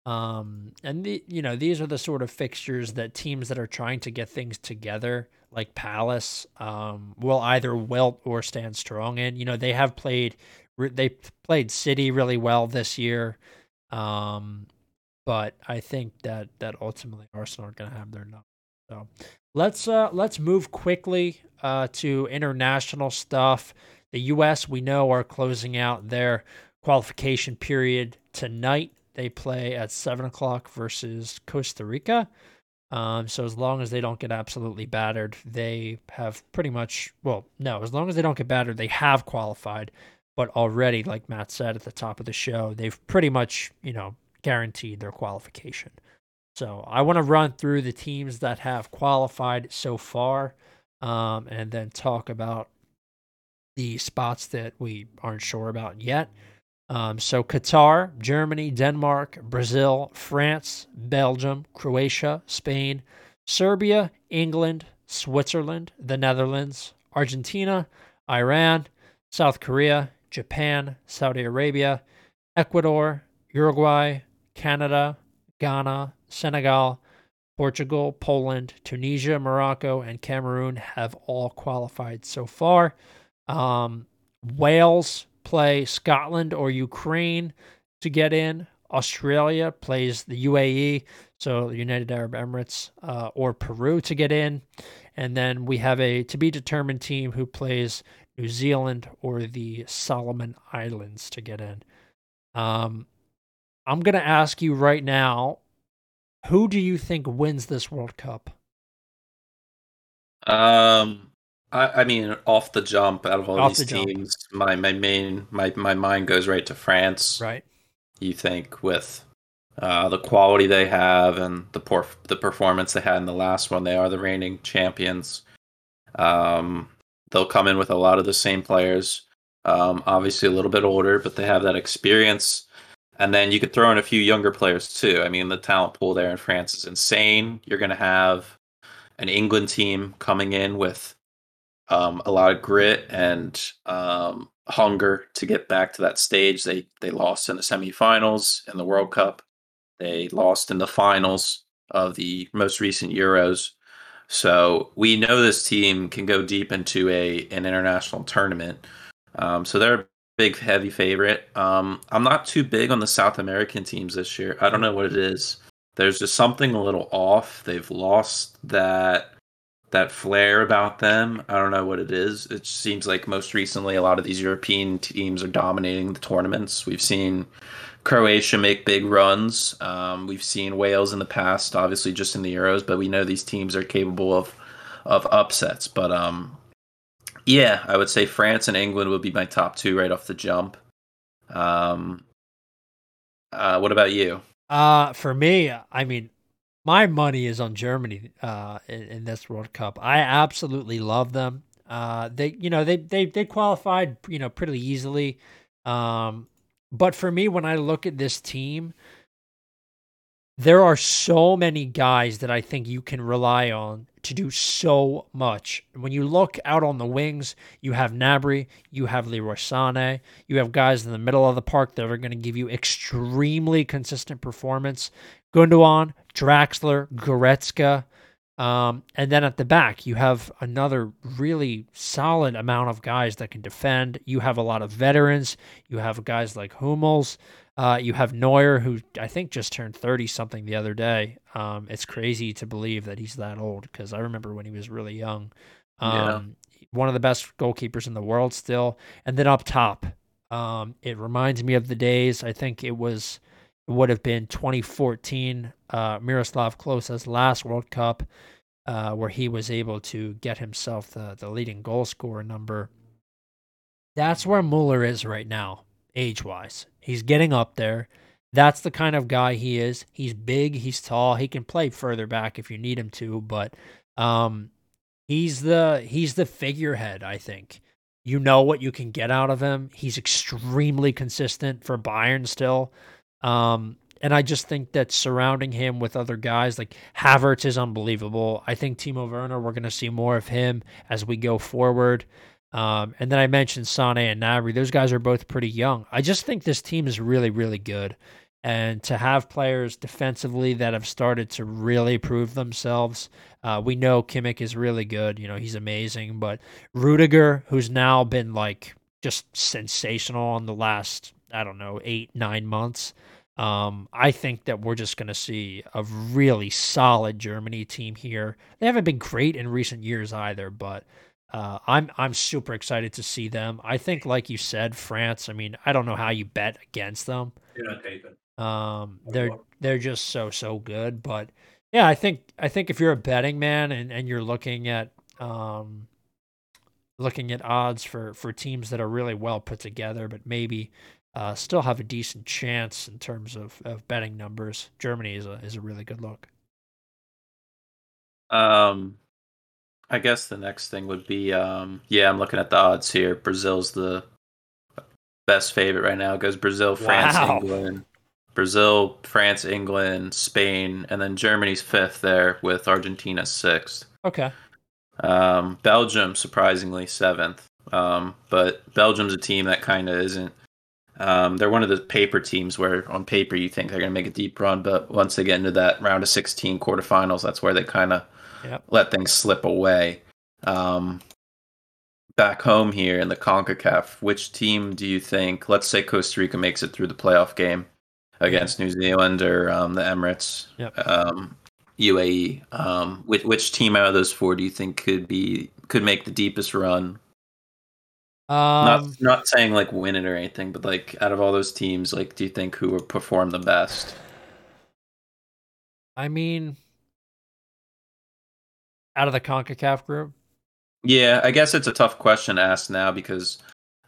Um, and the, you know, these are the sort of fixtures that teams that are trying to get things together, like Palace, um, will either wilt or stand strong in. You know, they have played, they played City really well this year. Um, but I think that that ultimately Arsenal are going to have their number. So let's uh, let's move quickly uh, to international stuff. The U.S. we know are closing out their qualification period tonight. They play at seven o'clock versus Costa Rica. Um, so as long as they don't get absolutely battered, they have pretty much well, no, as long as they don't get battered, they have qualified. But already, like Matt said at the top of the show, they've pretty much you know guaranteed their qualification. So I want to run through the teams that have qualified so far, um, and then talk about the spots that we aren't sure about yet. Um, so Qatar, Germany, Denmark, Brazil, France, Belgium, Croatia, Spain, Serbia, England, Switzerland, the Netherlands, Argentina, Iran, South Korea, Japan, Saudi Arabia, Ecuador, Uruguay, Canada, Ghana, Senegal, Portugal, Poland, Tunisia, Morocco, and Cameroon have all qualified so far. Um, Wales play Scotland or Ukraine to get in. Australia plays the UAE, so the United Arab Emirates, uh, or Peru to get in. And then we have a to be determined team who plays New Zealand or the Solomon Islands to get in. Um, I'm going to ask you right now who do you think wins this World Cup? Um, I, I mean, off the jump, out of all off these the teams, my my main my my mind goes right to France. Right. You think with uh, the quality they have and the por- the performance they had in the last one. They are the reigning champions. Um, they'll come in with a lot of the same players. Um, obviously, a little bit older, but they have that experience. And then you could throw in a few younger players too. I mean, the talent pool there in France is insane. You're going to have an England team coming in with um, a lot of grit and um, hunger to get back to that stage. They they lost in the semifinals in the World Cup. They lost in the finals of the most recent Euros. So we know this team can go deep into a an international tournament. Um, so they're a big heavy favorite. Um, I'm not too big on the South American teams this year. I don't know what it is. There's just something a little off. They've lost that that flair about them. I don't know what it is. It seems like most recently a lot of these European teams are dominating the tournaments. We've seen Croatia make big runs. Um, we've seen Wales in the past, obviously just in the Euros, but we know these teams are capable of of upsets. But um, yeah, I would say France and England would be my top two right off the jump. Um, uh, what about you? Uh, for me, I mean, my money is on Germany uh, in, in, this World Cup. I absolutely love them. Uh, they, you know, they they they qualified, you know, pretty easily. Um, but for me, when I look at this team, there are so many guys that I think you can rely on to do so much. When you look out on the wings, you have Gnabry, you have Leroy Sané, you have guys in the middle of the park that are going to give you extremely consistent performance. Gundogan, Draxler, Goretzka, um, and then at the back, you have another really solid amount of guys that can defend. You have a lot of veterans. You have guys like Hummels. Uh, you have Neuer, who I think just turned 30 something the other day. Um, it's crazy to believe that he's that old because I remember when he was really young. Um, yeah. One of the best goalkeepers in the world still. And then up top, um, it reminds me of the days. I think it was would have been 2014, uh, Miroslav Klose's last World Cup, uh, where he was able to get himself the, the leading goal scorer number. That's where Mueller is right now, age wise. He's getting up there. That's the kind of guy he is. He's big, he's tall, he can play further back if you need him to, but um, he's the he's the figurehead, I think. You know what you can get out of him. He's extremely consistent for Bayern still. Um, and I just think that surrounding him with other guys like Havertz is unbelievable. I think Timo Werner, we're going to see more of him as we go forward. Um, and then I mentioned Sane and Gnabry. Those guys are both pretty young. I just think this team is really, really good. And to have players defensively that have started to really prove themselves, uh, we know Kimmich is really good. You know, he's amazing. But Rudiger, who's now been like just sensational in the last, I don't know, eight, nine months, um, I think that we're just going to see a really solid Germany team here. They haven't been great in recent years either, but uh, I'm I'm super excited to see them. I think, like you said, France. I mean, I don't know how you bet against them. You're not taping. Um, they're they're just so so good. But yeah, I think I think if you're a betting man and, and you're looking at um, looking at odds for for teams that are really well put together, but maybe uh, still have a decent chance in terms of, of betting numbers. Germany is a is a really good look. Um, I guess the next thing would be um, yeah, I'm looking at the odds here. Brazil's the best favorite right now. It goes Brazil, France, wow. England. Brazil, France, England, Spain, and then Germany's fifth there with Argentina sixth. Okay. Um, Belgium surprisingly seventh. Um, but Belgium's a team that kind of isn't um, they're one of the paper teams where on paper you think they're going to make a deep run, but once they get into that round of 16 quarterfinals, that's where they kind of yep. let things slip away. Um, back home here in the CONCACAF, which team do you think, let's say Costa Rica makes it through the playoff game against New Zealand or um, the Emirates, yep. UAE, um, um, which, which team out of those four do you think could be could make the deepest run um, not not saying like win it or anything, but like out of all those teams, like do you think who would perform the best? I mean, out of the Concacaf group. Yeah, I guess it's a tough question to ask now because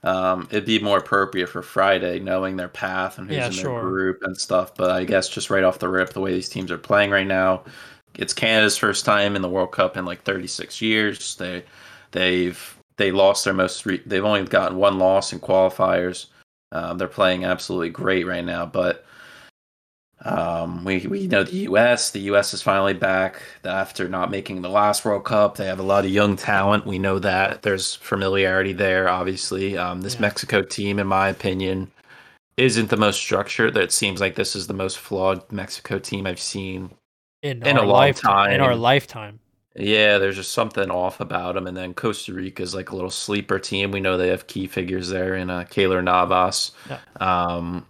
um, it'd be more appropriate for Friday, knowing their path and who's Yeah, in sure. their group and stuff. But I guess just right off the rip, the way these teams are playing right now, it's Canada's first time in the World Cup in like 36 years. They they've they lost their most. Re- they've only gotten one loss in qualifiers. Um, they're playing absolutely great right now, but um, we we know the U.S. The U.S. is finally back after not making the last World Cup. They have a lot of young talent. We know that there's familiarity there. Obviously, um, this Yeah. Mexico team, in my opinion, isn't the most structured. It seems like this is the most flawed Mexico team I've seen. In, In our a long lifetime, in our lifetime. Yeah, there's just something off about them. And then Costa Rica is like a little sleeper team. We know they have key figures there in uh, Keylor Navas. Yeah. Um,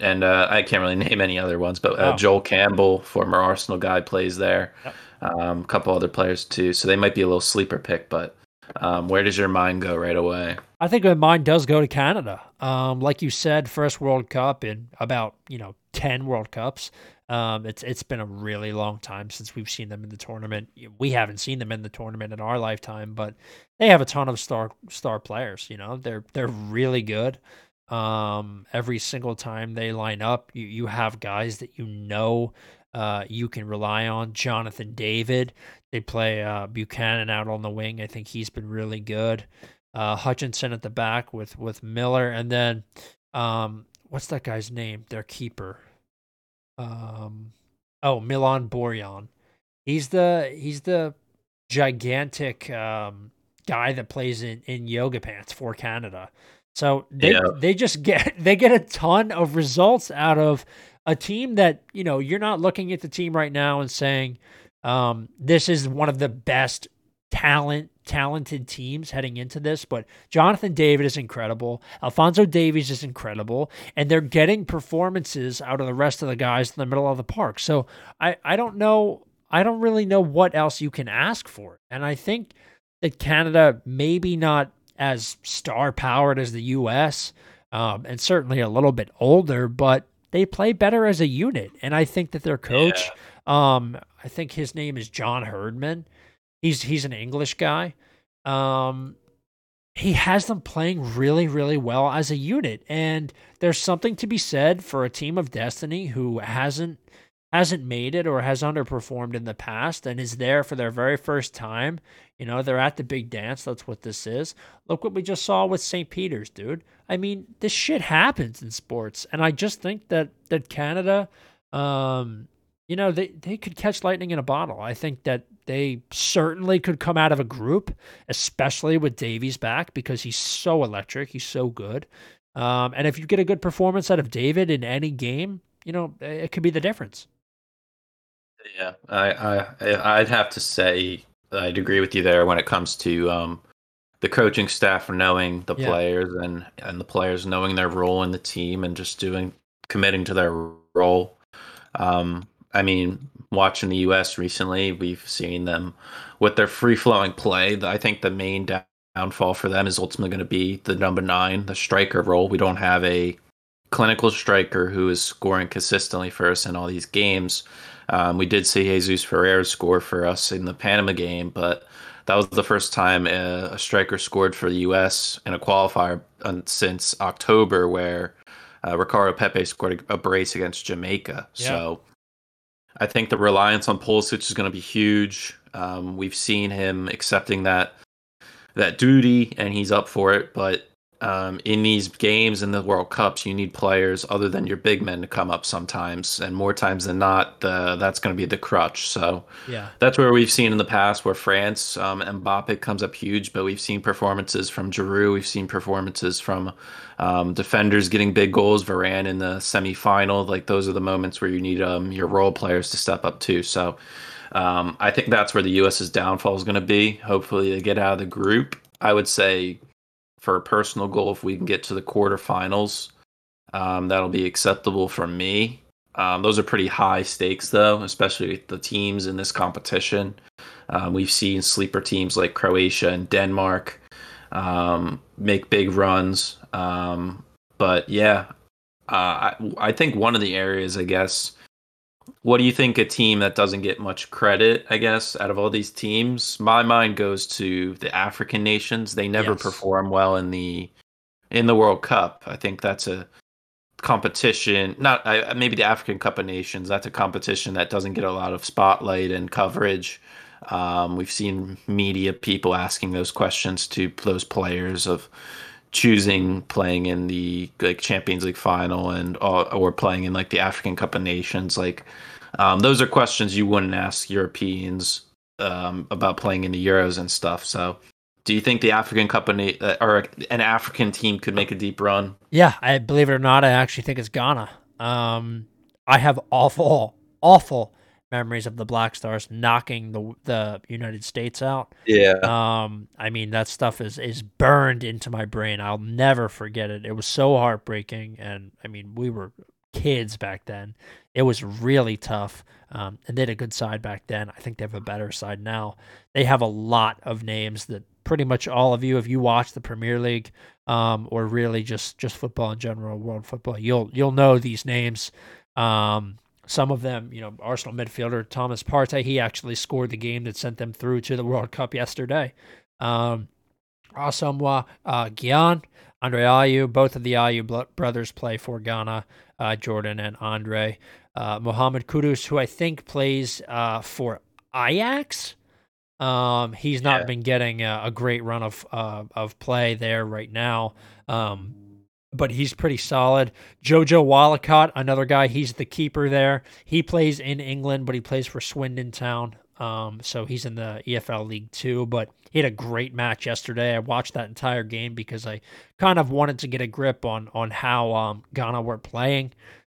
and uh, I can't really [laughs] name any other ones, but uh. Joel Campbell, former Arsenal guy, plays there. Yep. Um, a couple other players too. So they might be a little sleeper pick. But um, where does your mind go right away? I think my mind does go to Canada. Um, like you said, first World Cup in about you know ten World Cups. Um, it's it's been a really long time since we've seen them in the tournament. We haven't seen them in the tournament in our lifetime, but they have a ton of star star players. You know, they're they're really good. Um, every single time they line up, you you have guys that you know uh, you can rely on. Jonathan David. They play uh, Buchanan out on the wing. I think he's been really good uh, Hutchinson at the back with with Miller, and then um, what's that guy's name? Their keeper. Um, oh, Milan Borjan. He's the he's the gigantic um, guy that plays in, in yoga pants for Canada. So they Yeah. they just get [laughs] they get a ton of results out of a team that you know you're not looking at the team right now and saying um, this is one of the best talent talented teams heading into this but Jonathan David is incredible. Alfonso Davies is incredible and they're getting performances out of the rest of the guys in the middle of the park. So I I don't know I don't really know what else you can ask for. And I think that Canada maybe not as star powered as the US um, and certainly a little bit older but they play better as a unit. And I think that their coach um, I think his name is John Herdman. He's he's an English guy. Um, he has them playing really really well as a unit, and there's something to be said for a team of destiny who hasn't hasn't made it or has underperformed in the past and is there for their very first time. You know, they're at the big dance. That's what this is. Look what we just saw with St. Peter's, dude. I mean, this shit happens in sports, and I just think that that Canada, um, you know, they they could catch lightning in a bottle. I think that they certainly could come out of a group, especially with Davies back because he's so electric. He's so good. Um, and if you get a good performance out of David in any game, you know, it could be the difference. Yeah, I, I I'd have to say I'd agree with you there when it comes to um, the coaching staff knowing the Yeah. players and and the players knowing their role in the team and just doing committing to their role. Um, I mean, watching the U.S. recently, we've seen them with their free flowing play. I think the main downfall for them is ultimately going to be the number nine, the striker role. We don't have a clinical striker who is scoring consistently for us in all these games. Um, we did see Jesus Ferreira score for us in the Panama game, but that was the first time a, a striker scored for the U.S. in a qualifier uh, since October, where uh, Ricardo Pepi scored a, a brace against Jamaica. Yeah. So I think the reliance on Pulisic is going to be huge. Um, we've seen him accepting that that duty, and he's up for it. But um, in these games in the World Cups, you need players other than your big men to come up sometimes, and more times than not, the, that's going to be the crutch. So Yeah. that's where we've seen in the past where France, um, Mbappe comes up huge, but we've seen performances from Giroud, we've seen performances from um, defenders getting big goals, Varane in the semifinal. Like those are the moments where you need um, your role players to step up too. So um, I think that's where the U.S.'s downfall is going to be. Hopefully, they get out of the group. I would say, for a personal goal, if we can get to the quarterfinals, um, that'll be acceptable for me. Um, those are pretty high stakes, though, especially the teams in this competition. Um, we've seen sleeper teams like Croatia and Denmark um, make big runs. Um, but yeah, uh, I, I think one of the areas, I guess, what do you think a team that doesn't get much credit, I guess, out of all these teams? My mind goes to the African nations. They never Yes. perform well in the in the World Cup. I think that's a competition. Not uh, maybe the African Cup of Nations. That's a competition that doesn't get a lot of spotlight and coverage. Um, we've seen media people asking those questions to those players of choosing playing in the like Champions League final and or, or playing in like the African Cup of Nations. Like um, those are questions you wouldn't ask Europeans um, about playing in the Euros and stuff. So do you think the African Cup uh, or an African team could make a deep run? Yeah, I believe it or not, I actually think it's Ghana. Um, I have awful, awful memories of the Black Stars knocking the the United States out. Yeah. Um, I mean that stuff is is burned into my brain. I'll never forget it. It was so heartbreaking, and I mean we were kids back then. It was really tough. Um, and they had a good side back then. I think they have a better side now. They have a lot of names that pretty much all of you, if you watch the Premier League um, or really just just football in general, world football, you'll you'll know these names. Um, some of them, you know, Arsenal midfielder Thomas Partey, he actually scored the game that sent them through to the World Cup yesterday. Um, Asamoah uh, Gyan, Andre Ayew, both of the Ayew brothers play for Ghana, uh, Jordan and Andre. Uh, Mohamed Kudus, who I think plays uh, for Ajax. Um, he's not yeah. been getting a, a, great run of uh, of play there right now. Um, but he's pretty solid. Jojo Wollacott, another guy, he's the keeper there. He plays in England, but he plays for Swindon Town. Um, so he's in the EFL League Two. But he had a great match yesterday. I watched that entire game because I kind of wanted to get a grip on on how um, Ghana were playing.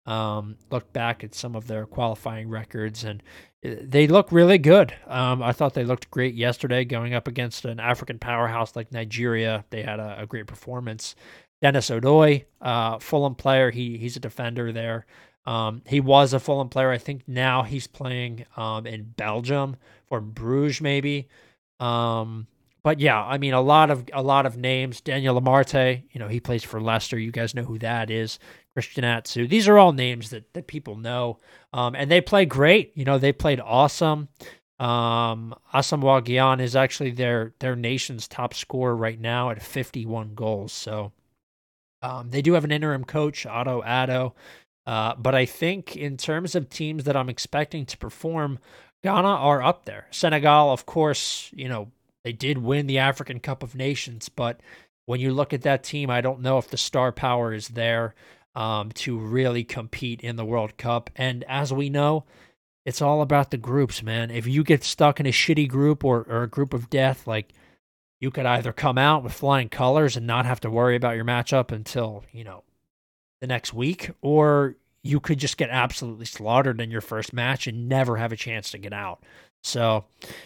Um, look back at some of their qualifying records, and they look really good. Um, I thought they looked great yesterday going up against an African powerhouse like Nigeria. They had a, a great performance. Denis Odoi, uh, Fulham player, he he's a defender there. Um, he was a Fulham player. I think now he's playing um, in Belgium for Bruges, maybe. Um, but yeah, I mean a lot of a lot of names. Daniel Amartey, you know, he plays for Leicester. You guys know who that is. Christian Atsu. These are all names that, that people know. Um, and they play great. You know, they played awesome. Um, Asamoah Gyan is actually their their nation's top scorer right now at 51 goals. So um, they do have an interim coach, Otto Addo. Uh, but I think in terms of teams that I'm expecting to perform, Ghana are up there. Senegal, of course, you know, they did win the African Cup of Nations, but when you look at that team, I don't know if the star power is there um, to really compete in the World Cup. And as we know, it's all about the groups, man. If you get stuck in a shitty group or, or a group of death, like you could either come out with flying colors and not have to worry about your matchup until, you know, the next week, or you could just get absolutely slaughtered in your first match and never have a chance to get out. So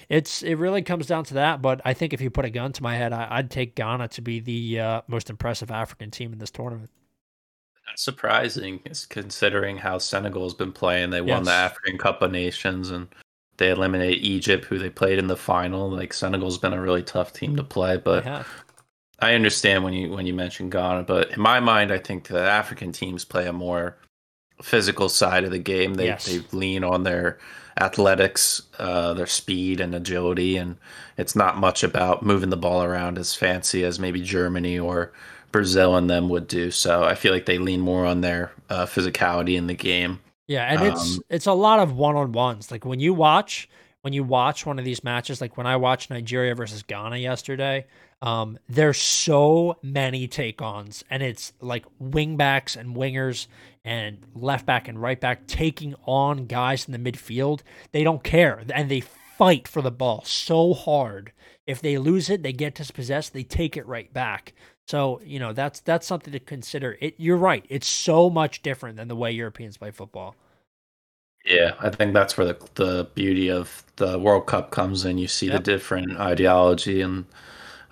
it's it really comes down to that. But I think if you put a gun to my head, I, would take Ghana to be the uh, most impressive African team in this tournament That's surprising considering how Senegal has been playing. They won the African Cup of Nations and they eliminated Egypt, who they played in the final. Like Senegal's been a really tough team to play, but I understand when you when you mention Ghana. But in my mind, I think the African teams play a more physical side of the game. They yes. they lean on their athletics, uh, their speed and agility, and it's not much about moving the ball around as fancy as maybe Germany or Brazil and them would do. So I feel like they lean more on their uh, physicality in the game. Yeah, and um, it's it's a lot of one on ones. Like when you watch when you watch one of these matches, like when I watched Nigeria versus Ghana yesterday, um, there's so many take ons, and it's like wingbacks and wingers and left back and right back taking on guys in the midfield. They don't care, and they fight for the ball so hard. If they lose it, they get dispossessed, they take it right back. So you know that's that's something to consider. It you're right. It's so much different than the way Europeans play football. Yeah, I think that's where the the beauty of the World Cup comes in. You see yep. the different ideology and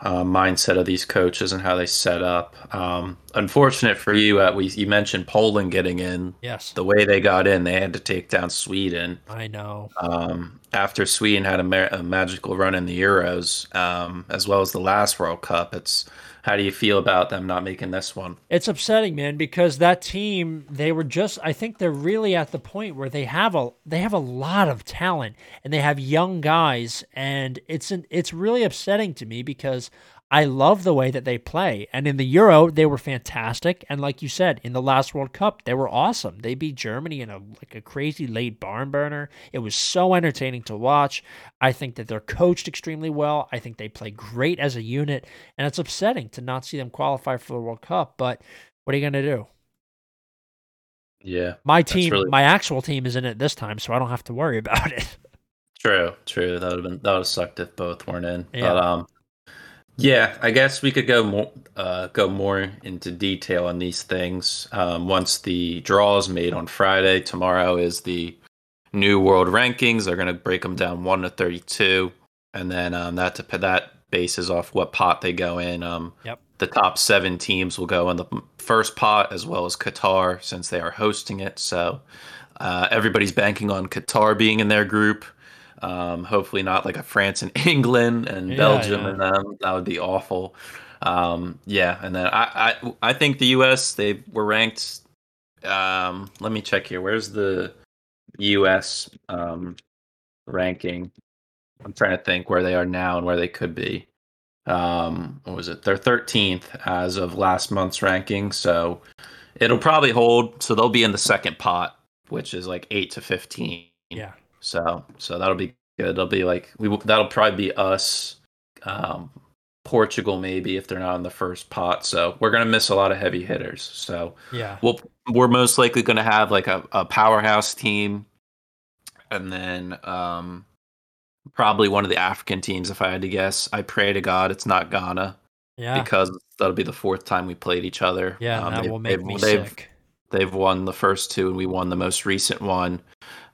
uh, mindset of these coaches and how they set up. Um, unfortunate for you, uh, we you mentioned Poland getting in. Yes, the way they got in, they had to take down Sweden. I know. Um, after Sweden had a, ma- a, magical run in the Euros, um, as well as the last World Cup, it's how do you feel about them not making this one? It's upsetting, man, because that team they were just I think they're really at the point where they have a they have a lot of talent and they have young guys and it's an, it's really upsetting to me because I love the way that they play. And in the Euro, they were fantastic. And like you said, in the last World Cup, they were awesome. They beat Germany in a like a crazy late barn burner. It was so entertaining to watch. I think that they're coached extremely well. I think they play great as a unit. And it's upsetting to not see them qualify for the World Cup. But what are you gonna do? Yeah. My team, really... my actual team is in it this time, so I don't have to worry [laughs] about it. True, true. That would have been that would have sucked if both weren't in. Yeah. But um yeah, I guess we could go more uh, go more into detail on these things um, once the draw is made on Friday. Tomorrow is the new world rankings. They're going to break them down one to thirty-two, and then um, that that bases off what pot they go in. Um, yep. The top seven teams will go in the first pot, as well as Qatar, since they are hosting it. So uh, everybody's banking on Qatar being in their group. Um, hopefully not like a France and [laughs] England and yeah, Belgium yeah. and them. That would be awful. Um, yeah, and then I, I I think the U.S. they were ranked. Um, let me check here. Where's the U.S. Um, ranking? I'm trying to think where they are now and where they could be. Um, what was it? They're 13th as of last month's ranking, so it'll probably hold. So they'll be in the second pot, which is like eight to 15. Yeah. So so that'll be good. It'll be like we that'll probably be us, um, Portugal maybe if they're not in the first pot. So we're gonna miss a lot of heavy hitters. So yeah, we'll we're most likely gonna have like a, a powerhouse team, and then um, probably one of the African teams if I had to guess. I pray to God it's not Ghana. Yeah, because that'll be the fourth time we played each other. Yeah, um, that will make me they've, sick. They've won the first two, and we won the most recent one.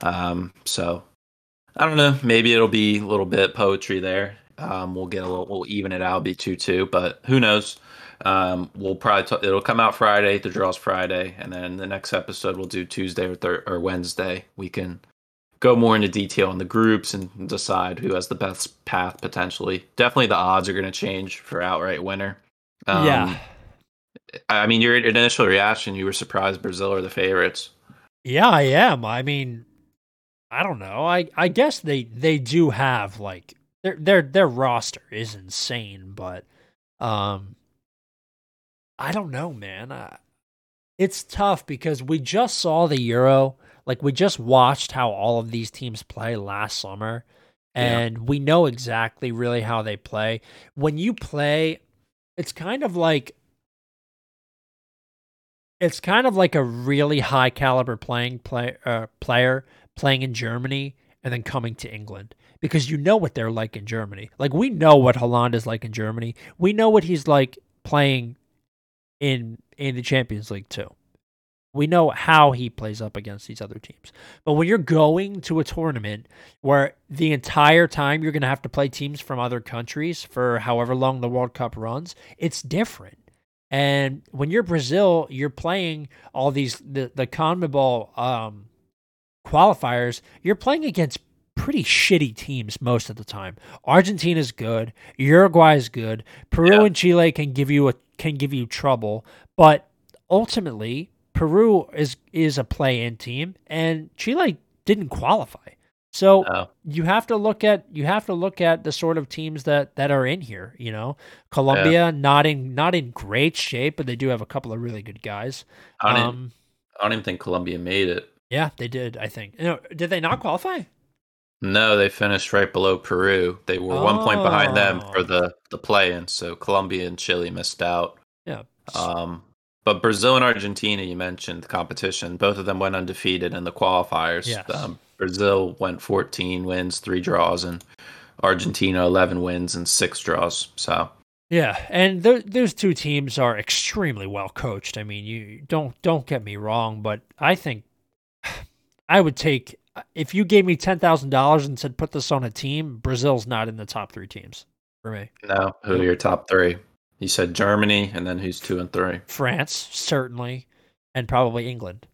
Um, so I don't know. Maybe it'll be a little bit poetry there. Um, we'll get a little, we'll even it out, be two two, but who knows? Um, we'll probably t- it'll come out Friday. The draw's Friday, and then the next episode we'll do Tuesday or thir- or Wednesday. We can go more into detail on the groups and decide who has the best path potentially. Definitely, the odds are going to change for outright winner. Um, yeah. I mean, your initial reaction, you were surprised Brazil are the favorites. Yeah, I am. I mean, I don't know. I I guess they they do have like their their their roster is insane, but um I don't know, man. I, it's tough because we just saw the Euro. Like we just watched how all of these teams play last summer and yeah. we know exactly really how they play. When you play, it's kind of like it's kind of like a really high caliber playing play, uh, player playing in Germany and then coming to England because you know what they're like in Germany. Like we know what Haaland is like in Germany. We know what he's like playing in in the Champions League too. We know how he plays up against these other teams. But when you're going to a tournament where the entire time you're going to have to play teams from other countries for however long the World Cup runs, it's different. And when you're Brazil, you're playing all these the the CONMEBOL um, qualifiers. You're playing against pretty shitty teams most of the time. Argentina's good, Uruguay is good, Peru yeah. and Chile can give you a can give you trouble, but ultimately Peru is is a play-in team and Chile didn't qualify. So oh. you have to look at you have to look at the sort of teams that that are in here. You know, Colombia yeah. not in not in great shape, but they do have a couple of really good guys. I don't, um, even, I don't even think Colombia made it. Yeah, they did. I think. No, did they not qualify? No, they finished right below Peru. They were oh. one point behind them for oh. the the play-in. So Colombia and Chile missed out. Yeah. Um, but Brazil and Argentina, you mentioned the competition. Both of them went undefeated in the qualifiers. Yes. Um, Brazil went 14 wins, three draws, and Argentina 11 wins and six draws. So yeah, and th- those two teams are extremely well coached. I mean, you don't don't get me wrong, but I think I would take if you gave me ten thousand dollars and said put this on a team. Brazil's not in the top three teams for me. No, who are your top three? You said Germany, and then who's two and three? France, certainly, and probably England.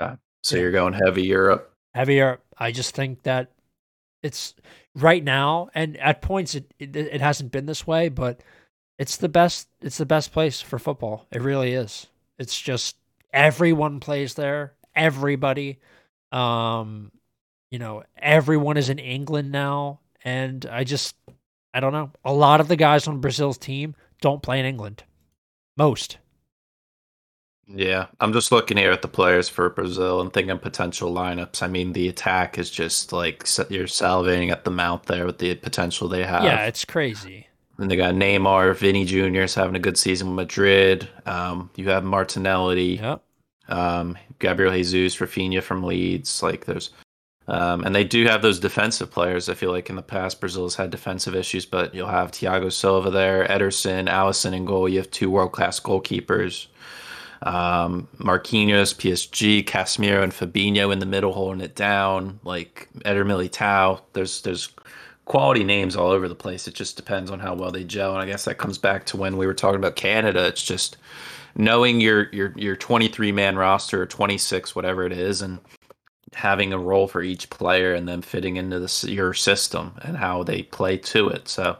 Okay. So yeah. you're going heavy Europe heavier. I just think that it's right now, and at points it, it, it hasn't been this way, but it's the best. It's the best place for football. It really is. It's just everyone plays there. Everybody, um, you know, everyone is in England now, and I just I don't know. A lot of the guys on Brazil's team don't play in England. Most. Yeah, I'm just looking here at the players for Brazil and thinking potential lineups. I mean, the attack is just like you're salivating at the mouth there with the potential they have. Yeah, it's crazy. And they got Neymar, Vinny Jr. is having a good season with Madrid. Um, you have Martinelli, yep. Um, Gabriel Jesus, Rafinha from Leeds. Like there's, um, and they do have those defensive players. I feel like in the past Brazil has had defensive issues, but you'll have Thiago Silva there, Ederson, Alisson in goal. You have two world class goalkeepers um, Marquinhos, PSG, Casemiro, and Fabinho in the middle holding it down. Like Eder Militao. There's there's quality names all over the place. It just depends on how well they gel. And I guess that comes back to when we were talking about Canada. It's just knowing your your your 23 man roster or 26 whatever it is and having a role for each player and then fitting into this your system and how they play to it. So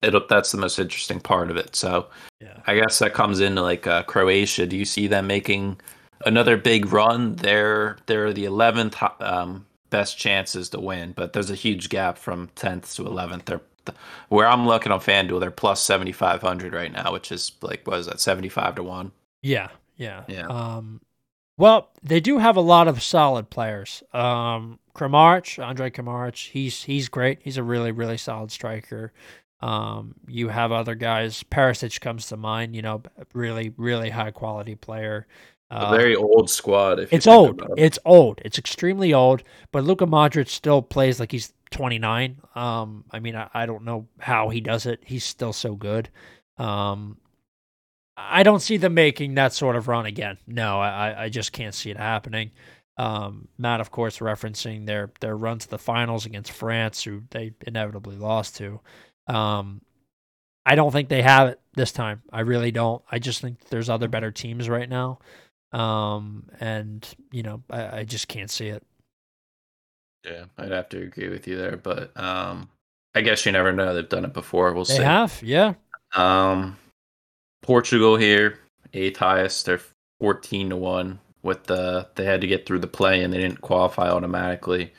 it'll that's the most interesting part of it. So yeah. I guess that comes into like uh, Croatia. Do you see them making another big run? They're they're the eleventh um, best chances to win, but there's a huge gap from tenth to eleventh. They're where I'm looking on FanDuel, they're plus seventy five hundred right now, which is like what is that seventy five to one? Yeah, yeah, yeah. Um, well, they do have a lot of solid players. Um, Kramaric, Andre Kramaric, he's he's great. He's a really really solid striker. Um, you have other guys. Perisic comes to mind. You know, really, really high quality player. Uh, a very old squad. it's old. It. It's old. It's extremely old. But Luka Modric still plays like he's 29. Um, I mean, I, I, don't know how he does it. He's still so good. Um, I don't see them making that sort of run again. No, I, I just can't see it happening. Um, Matt, of course, referencing their their run to the finals against France, who they inevitably lost to. Um, I don't think they have it this time. I really don't. I just think there's other better teams right now. Um, and you know, I, I just can't see it. Yeah, I'd have to agree with you there, but um, I guess you never know. They've done it before. We'll they see. They have, yeah. Um, Portugal here, eighth highest. They're fourteen to one. With the they had to get through the play and they didn't qualify automatically.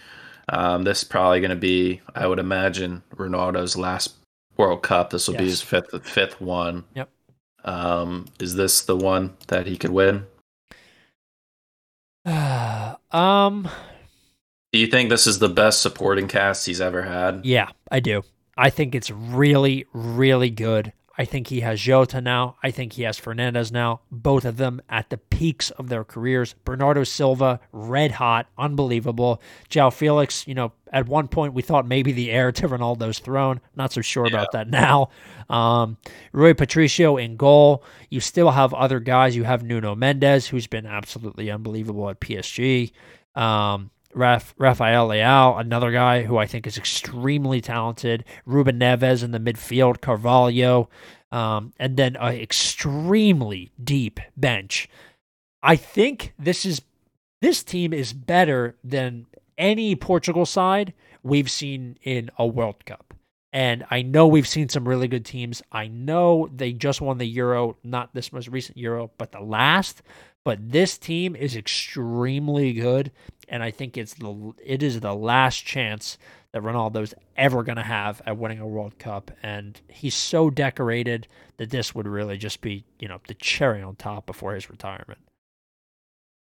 Um, this is probably going to be, I would imagine, Ronaldo's last World Cup. This will yes. be his fifth fifth one. Yep. Um, is this the one that he could win? [sighs] um. Do you think this is the best supporting cast he's ever had? Yeah, I do. I think it's really, really good. I think he has Jota now. I think he has Fernandes now. Both of them at the peaks of their careers. Bernardo Silva, red hot, unbelievable. João Felix, you know, at one point we thought maybe the heir to Ronaldo's throne. Not so sure yeah. about that now. Um, Rui Patricio in goal. You still have other guys. You have Nuno Mendes, who's been absolutely unbelievable at PSG. Um, Raf, Rafael Leao, another guy who I think is extremely talented. Ruben Neves in the midfield, Carvalho, um, and then an extremely deep bench. I think this is this team is better than any Portugal side we've seen in a World Cup. And I know we've seen some really good teams. I know they just won the Euro, not this most recent Euro, but the last. But this team is extremely good, and I think it's the it is the last chance that Ronaldo's ever going to have at winning a World Cup, and he's so decorated that this would really just be you know the cherry on top before his retirement.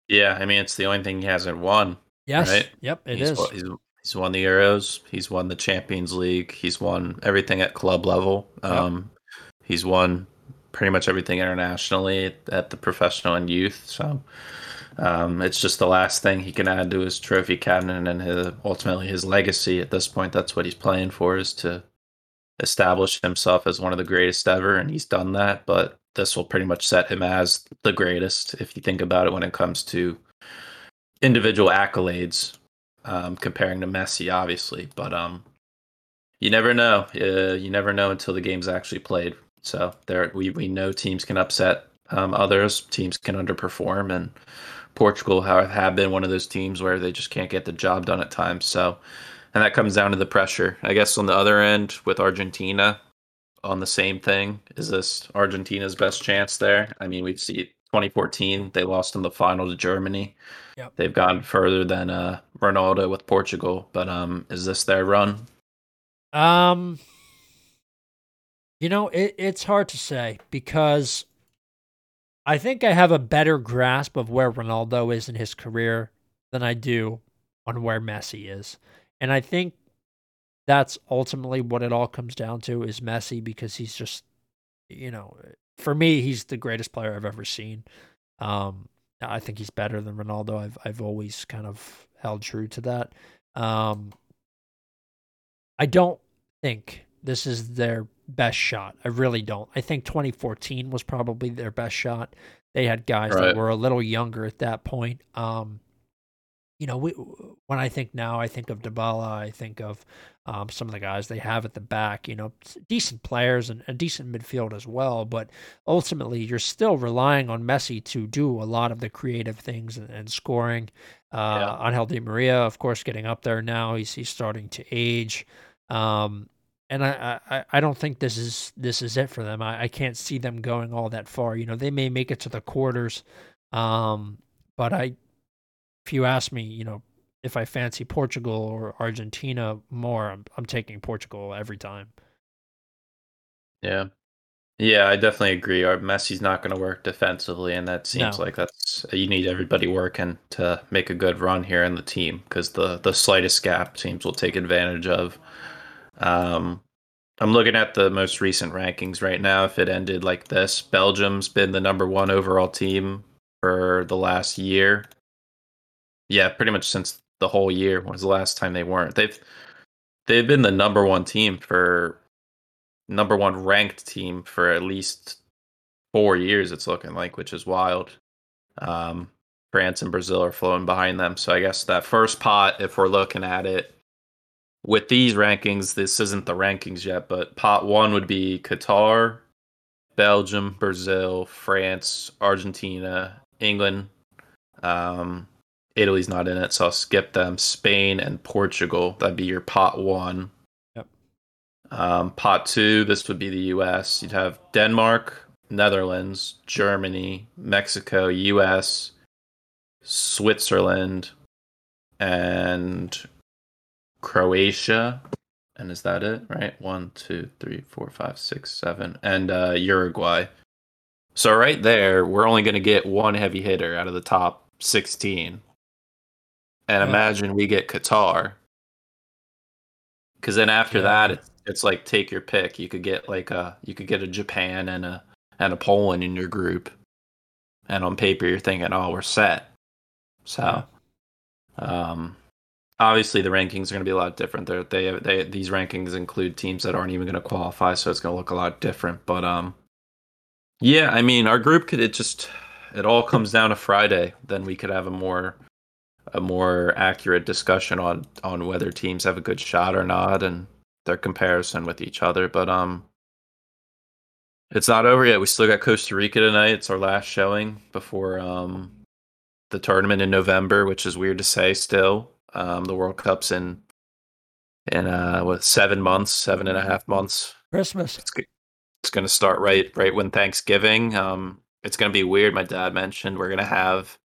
Yeah, I mean it's the only thing he hasn't won. Yes. Right? Yep. It he's, is. He's, he's won the Euros. He's won the Champions League. He's won everything at club level. Um, He's won pretty much everything internationally at the professional and youth. So um, it's just the last thing he can add to his trophy cabinet and his, ultimately his legacy. At this point, that's what he's playing for is to establish himself as one of the greatest ever, and he's done that. But this will pretty much set him as the greatest if you think about it when it comes to individual accolades, um, comparing to Messi, obviously. But um, you never know. Uh, you never know until the game's actually played. So there, we we know teams can upset um, others. Teams can underperform, and Portugal have, have been one of those teams where they just can't get the job done at times. So, and that comes down to the pressure. I guess on the other end with Argentina, on the same thing. Is this Argentina's best chance there? I mean, we've seen 2014 they lost in the final to Germany. Yep. They've gone further than uh, Ronaldo with Portugal, but um, is this their run? Um, You know, it, it's hard to say because I think I have a better grasp of where Ronaldo is in his career than I do on where Messi is. And I think that's ultimately what it all comes down to is Messi because he's just you know, for me he's the greatest player I've ever seen. Um I think he's better than Ronaldo. I've I've always kind of held true to that. Um I don't think this is their best shot. I really don't. I think 2014 was probably their best shot. They had guys right. that were a little younger at that point. Um, you know, we, when I think now, I think of Dybala. I think of um, some of the guys they have at the back. You know, decent players and a decent midfield as well. But ultimately, you're still relying on Messi to do a lot of the creative things and, and scoring. Uh, yeah. Angel Di Maria, of course, getting up there now. He's he's starting to age. Um, and I, I, I don't think this is this is it for them. I, I can't see them going all that far. You know, they may make it to the quarters, um, but I, if you ask me, you know, if I fancy Portugal or Argentina more, I'm I'm taking Portugal every time. Yeah, yeah, I definitely agree. Our Messi's not going to work defensively, and that seems no. like that's you need everybody working to make a good run here in the team because the the slightest gap teams will take advantage of. Um, I'm looking at the most recent rankings right now. If it ended like this, Belgium's been the number one overall team for the last year. Yeah, pretty much since the whole year was the last time they weren't. They've they've been the number one team for number one ranked team for at least four years. It's looking like, which is wild. Um, France and Brazil are flowing behind them. So I guess that first pot, if we're looking at it, with these rankings, this isn't the rankings yet, but pot one would be Qatar, Belgium, Brazil, France, Argentina, England. Um, Italy's not in it, so I'll skip them. Spain and Portugal. That'd be your pot one. Yep. Um, pot two, this would be the U.S. You'd have Denmark, Netherlands, Germany, Mexico, U.S., Switzerland, and Croatia, and is that it? Right, one, two, three, four, five, six, seven, and uh, Uruguay. So right there, we're only going to get one heavy hitter out of the top sixteen, and imagine we get Qatar, because then after yeah. that, it's, it's like take your pick. You could get like a you could get a Japan and a and a Poland in your group, and on paper you're thinking, oh, we're set. So, um, obviously the rankings are going to be a lot different. They're, they they these rankings include teams that aren't even going to qualify, so it's going to look a lot different. But um, yeah, I mean, our group could it just it all comes down to Friday. Then we could have a more a more accurate discussion on on whether teams have a good shot or not and their comparison with each other. But um, it's not over yet. We still got Costa Rica tonight. It's our last showing before um the tournament in November, which is weird to say still. Um, the World Cup's in in uh what seven months, seven and a half months. Christmas. It's, it's going to start right right when Thanksgiving. Um, it's going to be weird. My dad mentioned we're going to have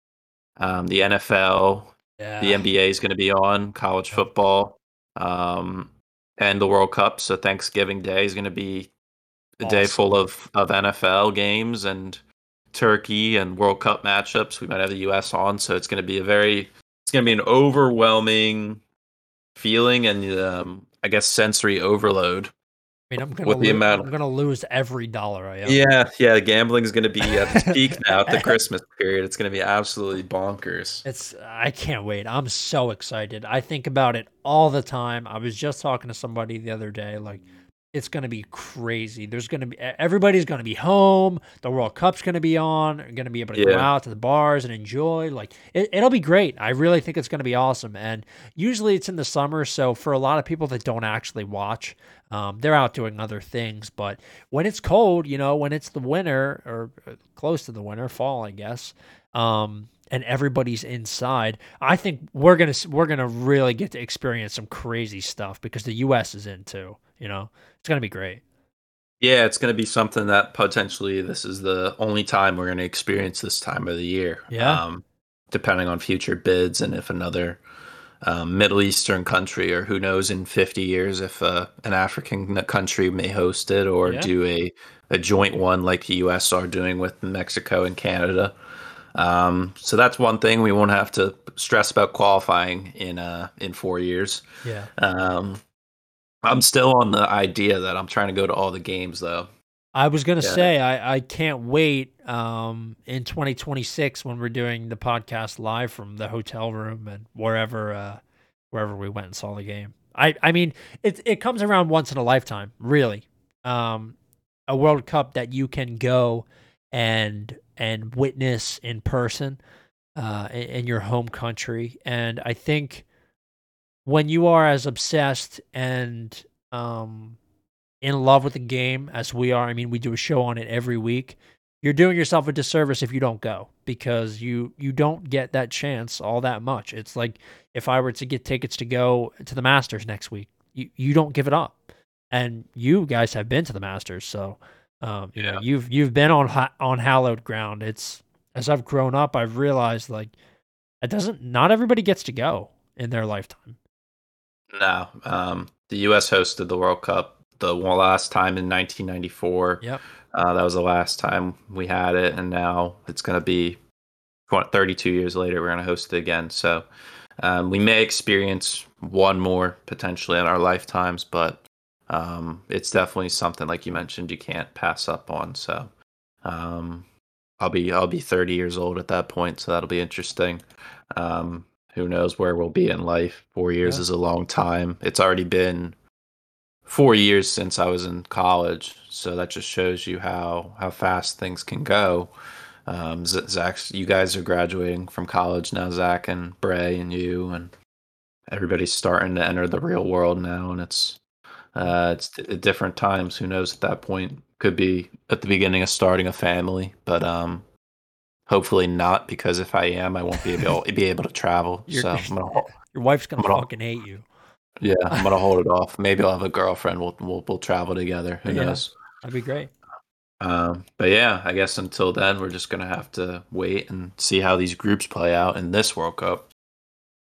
um, the NFL, yeah. the NBA is going to be on, college football, um, and the World Cup. So Thanksgiving Day is going to be a awesome. day full of of NFL games and Turkey and World Cup matchups. We might have the U.S. on, so it's going to be a very it's going to be an overwhelming feeling and um, I guess sensory overload. I mean, I'm gonna with the amount I'm gonna lose every dollar I own. Yeah, yeah. Gambling is gonna be at its peak [laughs] now at the Christmas period. It's gonna be absolutely bonkers. It's I can't wait. I'm so excited. I think about it all the time. I was just talking to somebody the other day, like it's going to be crazy. There's going to be everybody's going to be home. The World Cup's going to be on. Going to be able to yeah. go out to the bars and enjoy. Like it, it'll be great. I really think it's going to be awesome. And usually it's in the summer, so for a lot of people that don't actually watch, um, they're out doing other things. But when it's cold, you know, when it's the winter or uh, close to the winter, fall, I guess. Um, and everybody's inside. I think we're gonna we're gonna really get to experience some crazy stuff because the U.S. is in too. You know, it's gonna be great. Yeah, it's gonna be something that potentially this is the only time we're gonna experience this time of the year. Yeah. Um, depending on future bids and if another um, Middle Eastern country, or who knows in 50 years if uh, an African country may host it or yeah. do a, a joint one like the U.S. are doing with Mexico and Canada. Um, so that's one thing we won't have to stress about qualifying in uh, in four years. Yeah. Um, I'm still on the idea that I'm trying to go to all the games though. I was gonna yeah. say I, I can't wait um, in 2026 when we're doing the podcast live from the hotel room and wherever uh, wherever we went and saw the game. I I mean it it comes around once in a lifetime, really. Um, a World Cup that you can go and and witness in person uh, in, in your home country, and I think when you are as obsessed and um, in love with the game as we are, I mean, we do a show on it every week. You're doing yourself a disservice if you don't go because you you don't get that chance all that much. It's like if I were to get tickets to go to the Masters next week, you you don't give it up, and you guys have been to the Masters, so um, you yeah. know you've you've been on on hallowed ground. It's as I've grown up, I've realized like it doesn't. Not everybody gets to go in their lifetime. No, um, the U.S. hosted the World Cup the last time in 1994. Yep. Uh, that was the last time we had it, and now it's going to be 32 years later. We're going to host it again. So um, we may experience one more potentially in our lifetimes, but um, it's definitely something like you mentioned you can't pass up on. So um, I'll be I'll be 30 years old at that point, so that'll be interesting. Um, who knows where we'll be in life? Four years yeah. is a long time. It's already been four years since I was in college, so that just shows you how how fast things can go. Um, Zach, you guys are graduating from college now, Zach and Bray and you, and everybody's starting to enter the real world now, and it's uh, it's at different times. Who knows at that point? Could be at the beginning of starting a family, but um, hopefully not because if I am, I won't be able be able to travel. [laughs] so gonna, your wife's gonna, gonna fucking hate you. Yeah, [laughs] I'm gonna hold it off. Maybe I'll have a girlfriend. We'll we'll, we'll travel together. Who yeah, knows? That'd be great. Um, but yeah, I guess until then, we're just gonna have to wait and see how these groups play out in this World Cup.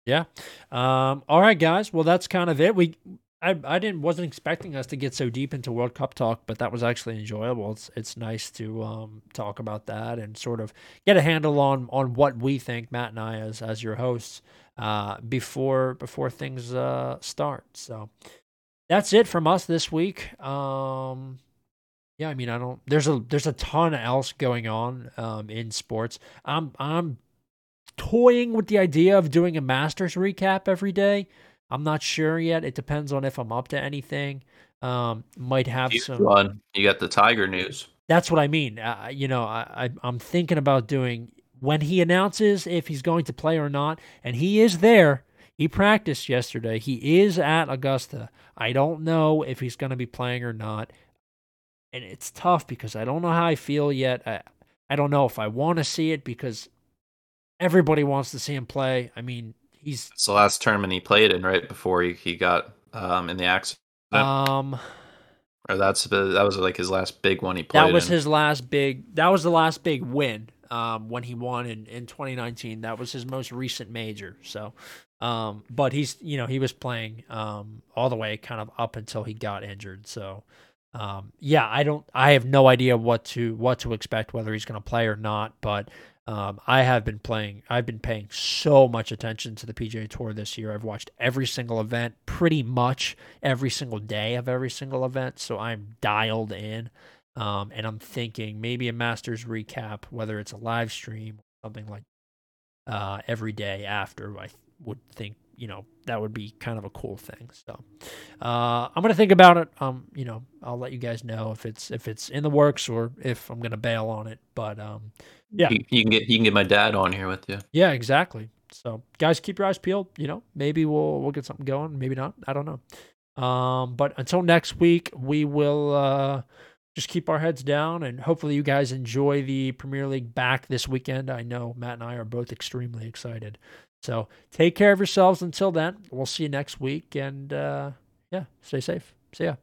Yeah. Um, all right, guys. Well, that's kind of it. We I I didn't wasn't expecting us to get so deep into World Cup talk, but that was actually enjoyable. It's it's nice to um, talk about that and sort of get a handle on on what we think, Matt and I, as as your hosts, uh, before before things uh, start. So that's it from us this week. Um, yeah, I mean, I don't. There's a there's a ton else going on um, in sports. I'm I'm toying with the idea of doing a Masters recap every day. I'm not sure yet. It depends on if I'm up to anything. Um, might have some. Fun. You got the Tiger news. That's what I mean. Uh, you know, I, I am thinking about doing when he announces if he's going to play or not, and he is there. He practiced yesterday. He is at Augusta. I don't know if he's going to be playing or not, and it's tough because I don't know how I feel yet. I I don't know if I want to see it because everybody wants to see him play. I mean, he's it's the last tournament he played in right before he, he got um in the accident. Um or that's that was like his last big one he played. That was in. his last big that was the last big win um when he won in in 2019. That was his most recent major. So um but he's you know, he was playing um all the way kind of up until he got injured. So um yeah, I don't I have no idea what to what to expect whether he's going to play or not, but um, I have been playing, I've been paying so much attention to the PGA Tour this year. I've watched every single event, pretty much every single day of every single event. So I'm dialed in. Um, and I'm thinking maybe a Masters recap, whether it's a live stream or something like uh, every day after. I would think, you know, that would be kind of a cool thing. So uh, I'm gonna think about it. Um, you know, I'll let you guys know if it's if it's in the works or if I'm gonna bail on it. But um, yeah, you, you, can get you can get my dad on here with you. Yeah, exactly. So guys, keep your eyes peeled. You know, maybe we'll we'll get something going. Maybe not. I don't know. Um, but until next week, we will uh, just keep our heads down and hopefully you guys enjoy the Premier League back this weekend. I know Matt and I are both extremely excited. So take care of yourselves until then. We'll see you next week and uh, yeah, stay safe. See ya.